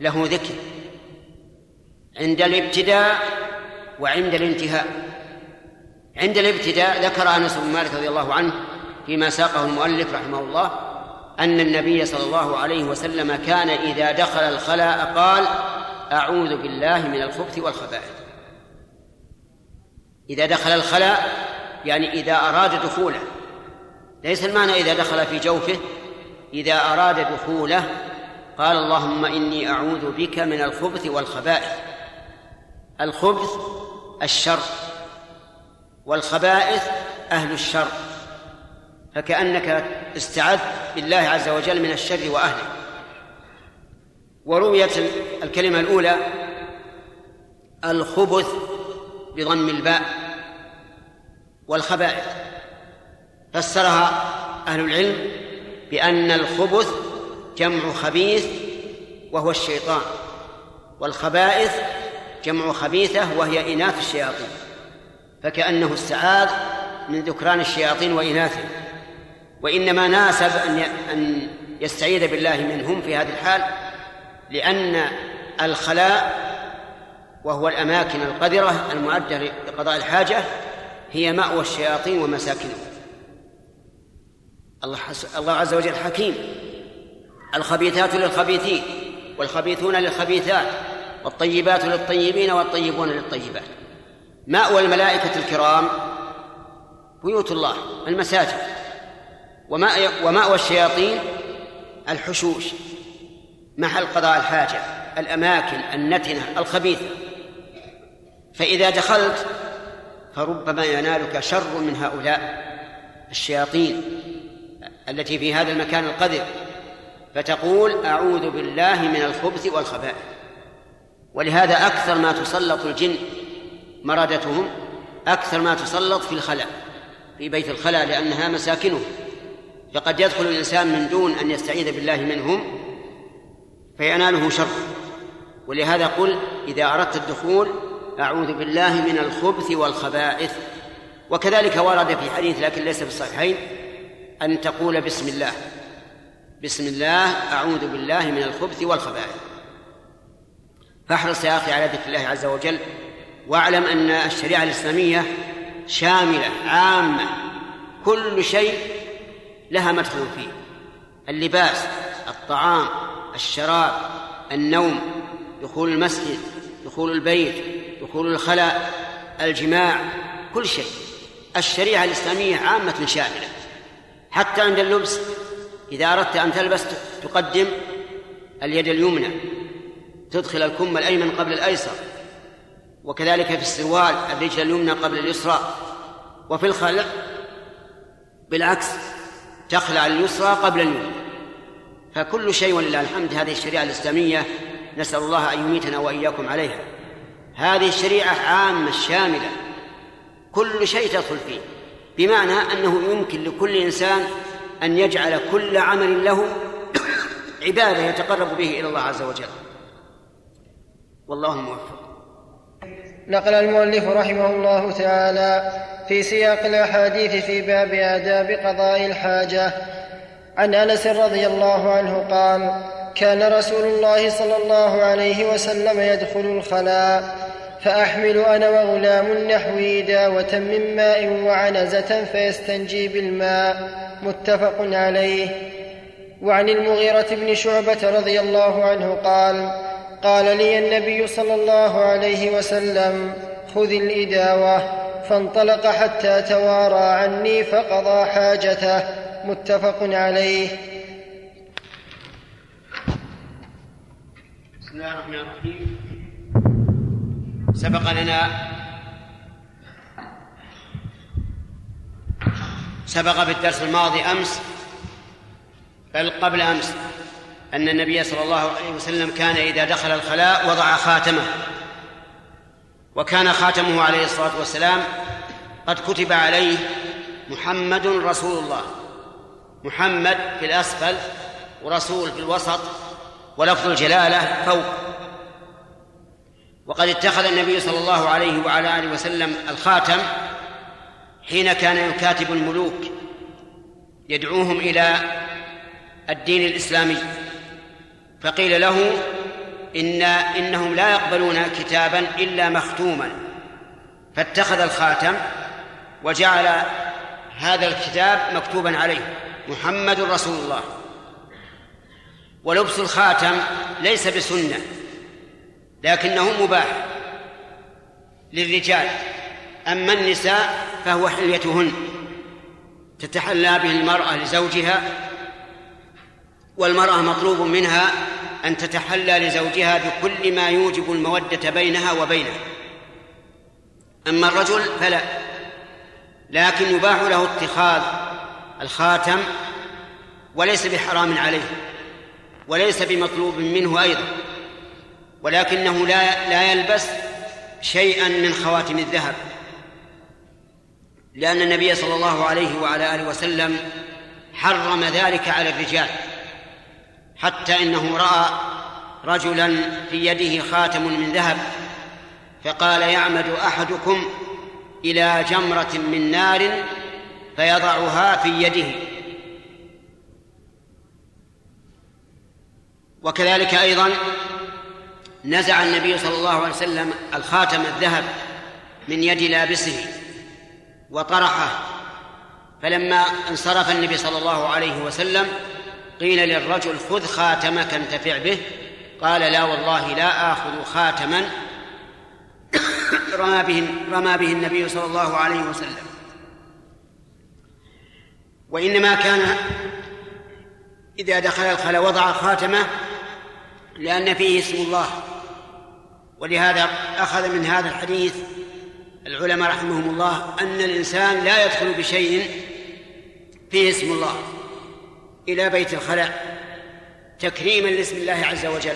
له ذكر عند الابتداء وعند الانتهاء. عند الابتداء ذكر أنس بن مالك رضي الله عنه فيما ساقه المؤلف رحمه الله أن النبي صلى الله عليه وسلم كان إذا دخل الخلاء قال أعوذ بالله من الخبث والخبائث. إذا دخل الخلاء يعني إذا أراد دخوله. ليس المعنى إذا دخل في جوفه إذا أراد دخوله قال اللهم إني أعوذ بك من الخبث والخبائث. الخبث الشر والخبائث أهل الشر. فكأنك استعذت بالله عز وجل من الشر وأهله. ورويت الكلمة الأولى الخبث بضم الباء والخبائث. فسرها أهل العلم بأن الخبث جمع خبيث وهو الشيطان والخبائث جمع خبيثة وهي إناث الشياطين فكأنه استعاذ من ذكران الشياطين وإناثهم وإنما ناسب أن أن يستعيذ بالله منهم في هذه الحال لأن الخلاء وهو الأماكن القذرة المعدة لقضاء الحاجة هي مأوى الشياطين ومساكنهم. الله الله عز وجل حكيم. الخبيثات للخبيثين والخبيثون للخبيثات والطيبات للطيبين والطيبون للطيبات. مأوى الملائكة الكرام؟ بيوت الله المساجد. ومأوى الشياطين؟ الحشوش محل قضاء الحاجة الأماكن النتنة الخبيثة. فإذا دخلت فربما ينالك شر من هؤلاء الشياطين. التي في هذا المكان القذر فتقول أعوذ بالله من الخبث والخبائث. ولهذا أكثر ما تسلط الجن مردتهم أكثر ما تسلط في الخلاء في بيت الخلاء لأنها مساكنه فقد يدخل الإنسان من دون أن يستعيذ بالله منهم فيناله شر. ولهذا قل إذا أردت الدخول أعوذ بالله من الخبث والخبائث. وكذلك ورد في حديث لكن ليس في الصحيحين أن تقول بسم الله. بسم الله أعوذ بالله من الخبث والخبائث. فاحرص يا أخي على ذكر الله عز وجل واعلم أن الشريعة الإسلامية شاملة عامة كل شيء لها مدخل فيه. اللباس الطعام الشراب النوم دخول المسجد دخول البيت دخول الخلاء الجماع كل شيء. الشريعة الإسلامية عامة شاملة. حتى عند اللبس. إذا أردت أن تلبس تقدم اليد اليمنى تدخل الكم الأيمن قبل الأيسر وكذلك في السروال الرجل اليمنى قبل اليسرى. وفي الخلع بالعكس تخلع اليسرى قبل اليمنى. فكل شيء ولله الحمد هذه الشريعة الإسلامية نسأل الله أن يميتنا وإياكم عليها. هذه الشريعة عامة شاملة كل شيء تدخل فيه. بمعنى أنه يمكن لكل إنسان أن يجعل كل عمل له عبادة يتقرب به إلى الله عز وجل. والله موفق. نقل المؤلف رحمه الله تعالى في سياق الأحاديث في باب آداب قضاء الحاجة. عن أنس رضي الله عنه قال كان رسول الله صلى الله عليه وسلم يدخل الخلاء فأحمل أنا وغلام نحوي داوة من ماء وعنزة فيستنجي بالماء متفق عليه. وعن المغيرة بن شعبة رضي الله عنه قال قال لي النبي صلى الله عليه وسلم خذ الإداوة فانطلق حتى توارى عني فقضى حاجته متفق عليه. بسم الله الرحمن الرحيم. سبق لنا سبق في الدرس الماضي أمس بل قبل أمس أن النبي صلى الله عليه وسلم كان إذا دخل الخلاء وضع خاتمه وكان خاتمه عليه الصلاة والسلام قد كتب عليه محمد رسول الله محمد في الأسفل ورسول في الوسط ولفظ الجلالة فوق. وقد اتخذ النبي صلى الله عليه وعلى آله وسلم الخاتم حين كان يكاتب الملوك يدعوهم إلى الدين الإسلامي. فقيل له إن إنهم لا يقبلون كتابا إلا مختوما. فاتخذ الخاتم وجعل هذا الكتاب مكتوبا عليه. محمد رسول الله. ولبس الخاتم ليس بسنة. لكنه مباح للرجال. أما النساء فهو حليتهن. تتحلى به المرأة لزوجها والمرأة مطلوب منها أن تتحلى لزوجها بكل ما يوجب المودة بينها وبينه. أما الرجل فلا لكن يباح له اتخاذ الخاتم وليس بحرام عليه وليس بمطلوب منه أيضا. ولكنه لا لا يلبس شيئا من خواتم الذهب لأن النبي صلى الله عليه وعلى آله وسلم حرم ذلك على الرجال حتى إنه رأى رجلا في يده خاتم من ذهب فقال يعمد أحدكم إلى جمرة من نار فيضعها في يده. وكذلك أيضا نزع النبي صلى الله عليه وسلم الخاتم الذهب من يد لابسه وطرحه فلما انصرف النبي صلى الله عليه وسلم قيل للرجل خذ خاتمك انتفع به. قال لا والله لا آخذ خاتما. رمى به رمى به النبي صلى الله عليه وسلم. وإنما كان إذا دخل الخلاء وضع خاتمه لأن فيه اسم الله. ولهذا أخذ من هذا الحديث العلماء رحمهم الله أن الإنسان لا يدخل بشيء فيه اسم الله إلى بيت الخلاء تكريما لاسم الله عز وجل.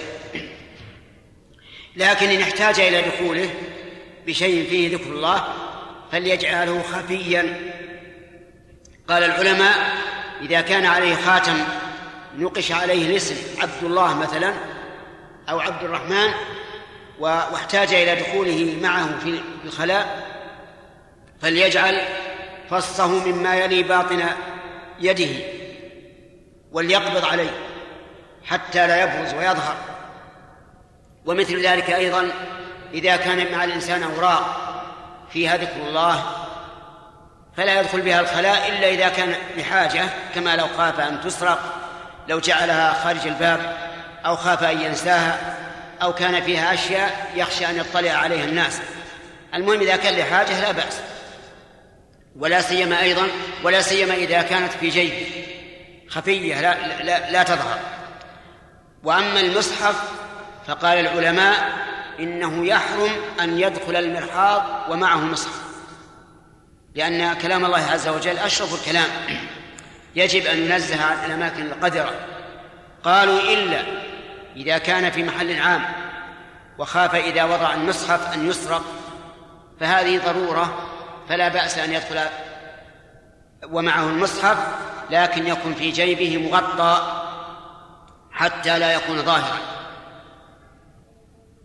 لكن إن احتاج إلى دخوله بشيء فيه ذكر الله فليجعله خفيا. قال العلماء إذا كان عليه خاتم نقش عليه الاسم عبد الله مثلا أو عبد الرحمن واحتاج إلى دخوله معه في الخلاء فليجعل فصه مما يلي باطن يده وليقبض عليه حتى لا يبرز ويظهر. ومثل ذلك أيضا إذا كان مع الإنسان أوراق فيها ذكر الله فلا يدخل بها الخلاء إلا إذا كان بحاجة كما لو خاف أن تسرق لو جعلها خارج الباب أو خاف أن ينساها. أو كان فيها أشياء يخشى أن يطلع عليها الناس. المهم إذا كان لحاجة لا بأس. ولا سيما أيضا ولا سيما إذا كانت في جيب خفية لا, لا, لا تظهر. وأما المصحف فقال العلماء إنه يحرم أن يدخل المرحاض ومعه مصحف. لأن كلام الله عز وجل أشرف الكلام. يجب أن ينزه عن الأماكن القذرة قالوا إلا إذا كان في محل عام وخاف إذا وضع المصحف أن يسرق فهذه ضرورة فلا بأس أن يدخل ومعه المصحف لكن يكن في جيبه مغطى حتى لا يكون ظاهرا.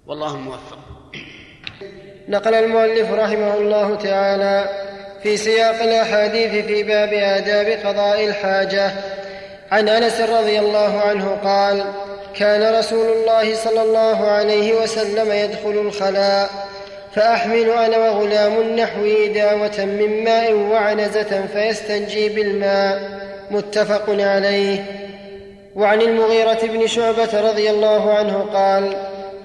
والله الموفق نقل المؤلف رحمه الله تعالى في سياق الأحاديث في باب آداب قضاء الحاجة. عن أنس رضي الله عنه قال كان رسول الله صلى الله عليه وسلم يدخل الخلاء فأحمل أنا وغلام نحوي داوة من ماء وعنزة فيستنجي بالماء متفق عليه. وعن المغيرة بن شعبة رضي الله عنه قال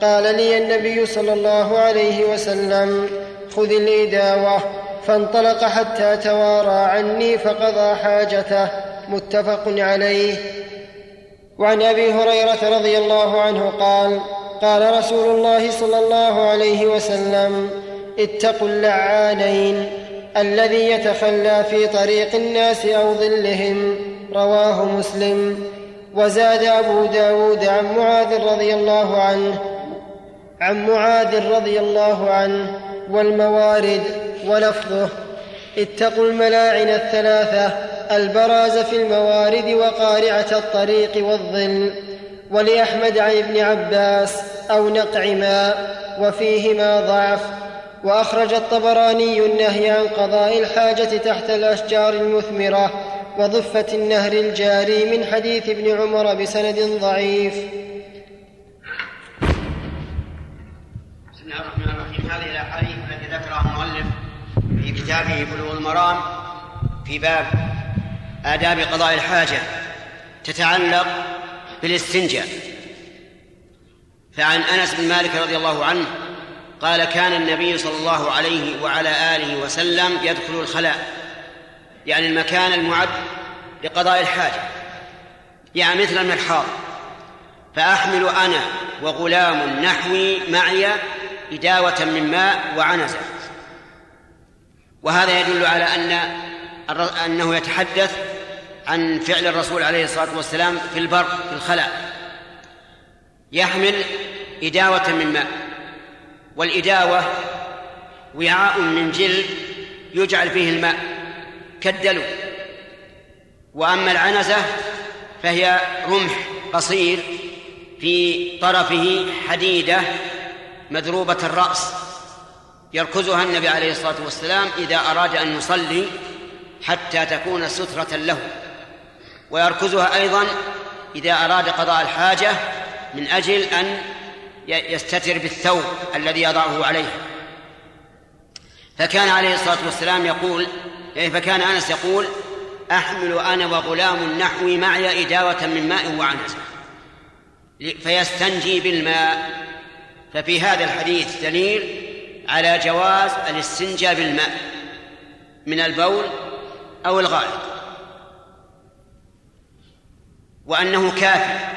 قال لي النبي صلى الله عليه وسلم خذ الإداوة فانطلق حتى توارى عني فقضى حاجته متفق عليه. وعن أبي هريرة رضي الله عنه قال قال رسول الله صلى الله عليه وسلم اتقوا اللعانين الذي يتخلى في طريق الناس أو ظلهم رواه مسلم. وزاد أبو داود عن معاذ رضي الله عنه عن معاذ رضي الله عنه والموارد ولفظه اتقوا الملاعن الثلاثة البراز في الموارد وقارعة الطريق والظل ولأحمد عن ابن عباس أو نقع ماء وفيهما ضعف وأخرج الطبراني النهي عن قضاء الحاجة تحت الأشجار المثمرة وضفة النهر الجاري من حديث ابن عمر بسند ضعيف. بسم الله الرحمن الرحيم. هذه الأحاديث التي ذكرها المؤلف في كتابه بلوغ المرام في باب آداب قضاء الحاجة تتعلق بالاستنجاء. فعن أنس بن مالك رضي الله عنه قال كان النبي صلى الله عليه وعلى آله وسلم يدخل الخلاء يعني المكان المعد لقضاء الحاجة يعني مثل المرحاض فأحمل أنا وغلام نحوي معي إداوة من ماء وعنزة. وهذا يدل على أن أنه يتحدث عن فعل الرسول عليه الصلاة والسلام في البر في الخلاء. يحمل إداوة من ماء والإداوة وعاء من جلد يجعل فيه الماء كالدلو. وأما العنزة فهي رمح قصير في طرفه حديدة مدروبة الرأس يركزها النبي عليه الصلاة والسلام إذا أراد أن يصلي حتى تكون سترة له. ويركزها أيضا إذا أراد قضاء الحاجة من أجل أن يستتر بالثوب الذي يضعه عليه. فكان عليه الصلاة والسلام يقول يعني فكان أنس يقول أحمل أنا وغلام نحوي معي إداوة من ماء وعنزة فيستنجي بالماء. ففي هذا الحديث دليل على جواز الاستنجاء بالماء من البول أو الغائط. وأنه كافي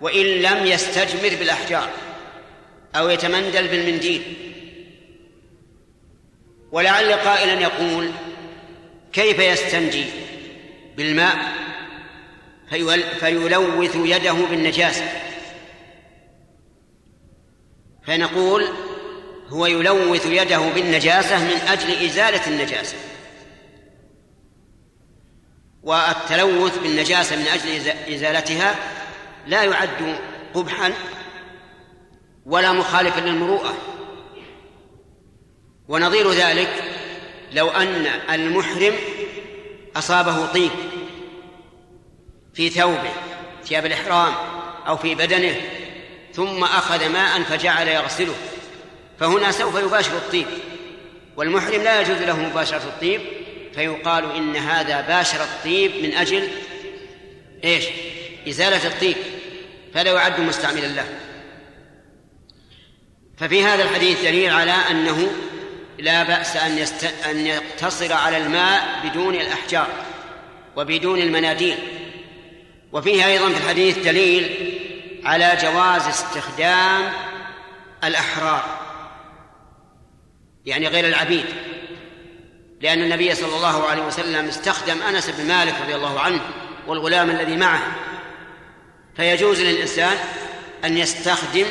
وإن لم يستجمر بالأحجار أو يتمندل بالمنديل. ولعل قائلا يقول كيف يستنجي بالماء فيلوث يده بالنجاسة؟ فنقول هو يلوث يده بالنجاسة من أجل إزالة النجاسة. والتلوث بالنجاسة من أجل إزالتها لا يعد قبحا ولا مخالفا للمروءة. ونظير ذلك لو أن المحرم أصابه طيب في ثوبه ثياب الإحرام أو في بدنه ثم أخذ ماء فجعل يغسله فهنا سوف يباشر الطيب. والمحرم لا يجوز له مباشرة الطيب فيقال إن هذا باشر الطيب من أجل إيش؟ إزالة الطيب فلا يعد مستعملا له. ففي هذا الحديث دليل على أنه لا بأس أن, يست... أن يقتصر على الماء بدون الأحجار وبدون المناديل. وفيه أيضا في الحديث دليل على جواز استخدام الأحرار يعني غير العبيد. لأن النبي صلى الله عليه وسلم استخدم أنس بن مالك رضي الله عنه والغلام الذي معه. فيجوز للإنسان أن يستخدم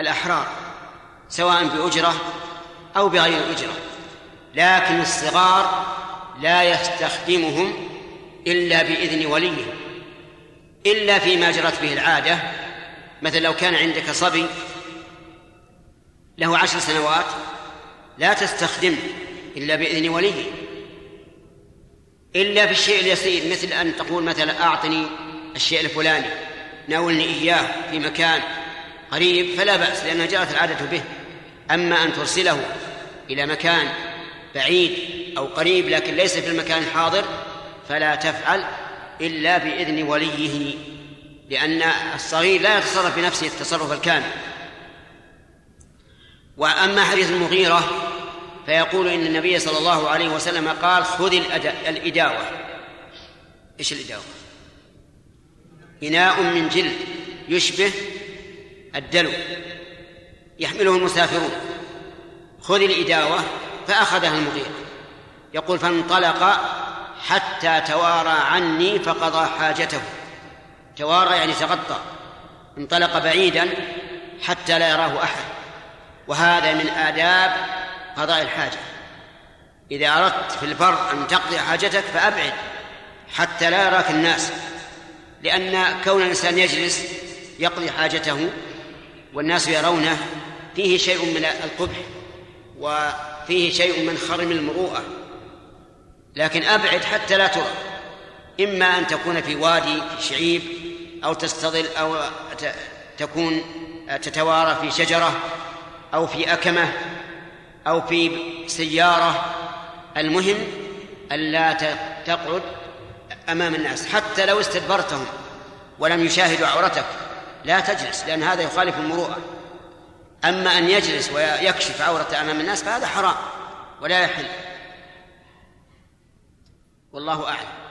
الأحرار سواء بأجرة أو بغير أجرة. لكن الصغار لا يستخدمهم إلا بإذن وليهم إلا فيما جرت به العادة. مثلا لو كان عندك صبي له عشر سنوات لا تستخدمه إلا بإذن وليه. إلا في الشيء اليسير مثل أن تقول مثلا أعطني الشيء الفلاني ناولني إياه في مكان قريب فلا بأس لأنها جرت العادة به. أما أن ترسله إلى مكان بعيد أو قريب لكن ليس في المكان الحاضر فلا تفعل إلا بإذن وليه لأن الصغير لا يتصرف بنفسه التصرف الكامل. وأما حديث المغيرة فيقول إن النبي صلى الله عليه وسلم قال خذ الإداوة. إيش الإداوة؟ إناء من جلد يشبه الدلو. يحمله المسافرون. خذ الإداوة فأخذها المغيرة يقول فانطلق حتى توارى عني فقضى حاجته. توارى يعني تغطى. انطلق بعيدا حتى لا يراه أحد. وهذا من آداب قضاء الحاجة. إذا أردت في البر أن تقضي حاجتك فأبعد حتى لا يراك الناس لأن كون الإنسان يجلس يقضي حاجته والناس يرونه فيه شيء من القبح وفيه شيء من خرم المروءة. لكن أبعد حتى لا ترى. إما أن تكون في وادي في شعيب أو تستظل أو تكون تتوارى في شجرة أو في أكمة أو في سيارة المهم ألا تقعد أمام الناس حتى لو استدبرتهم ولم يشاهدوا عورتك لا تجلس لأن هذا يخالف المروءة. أما أن يجلس ويكشف عورة أمام الناس فهذا حرام ولا يحل. والله أعلم.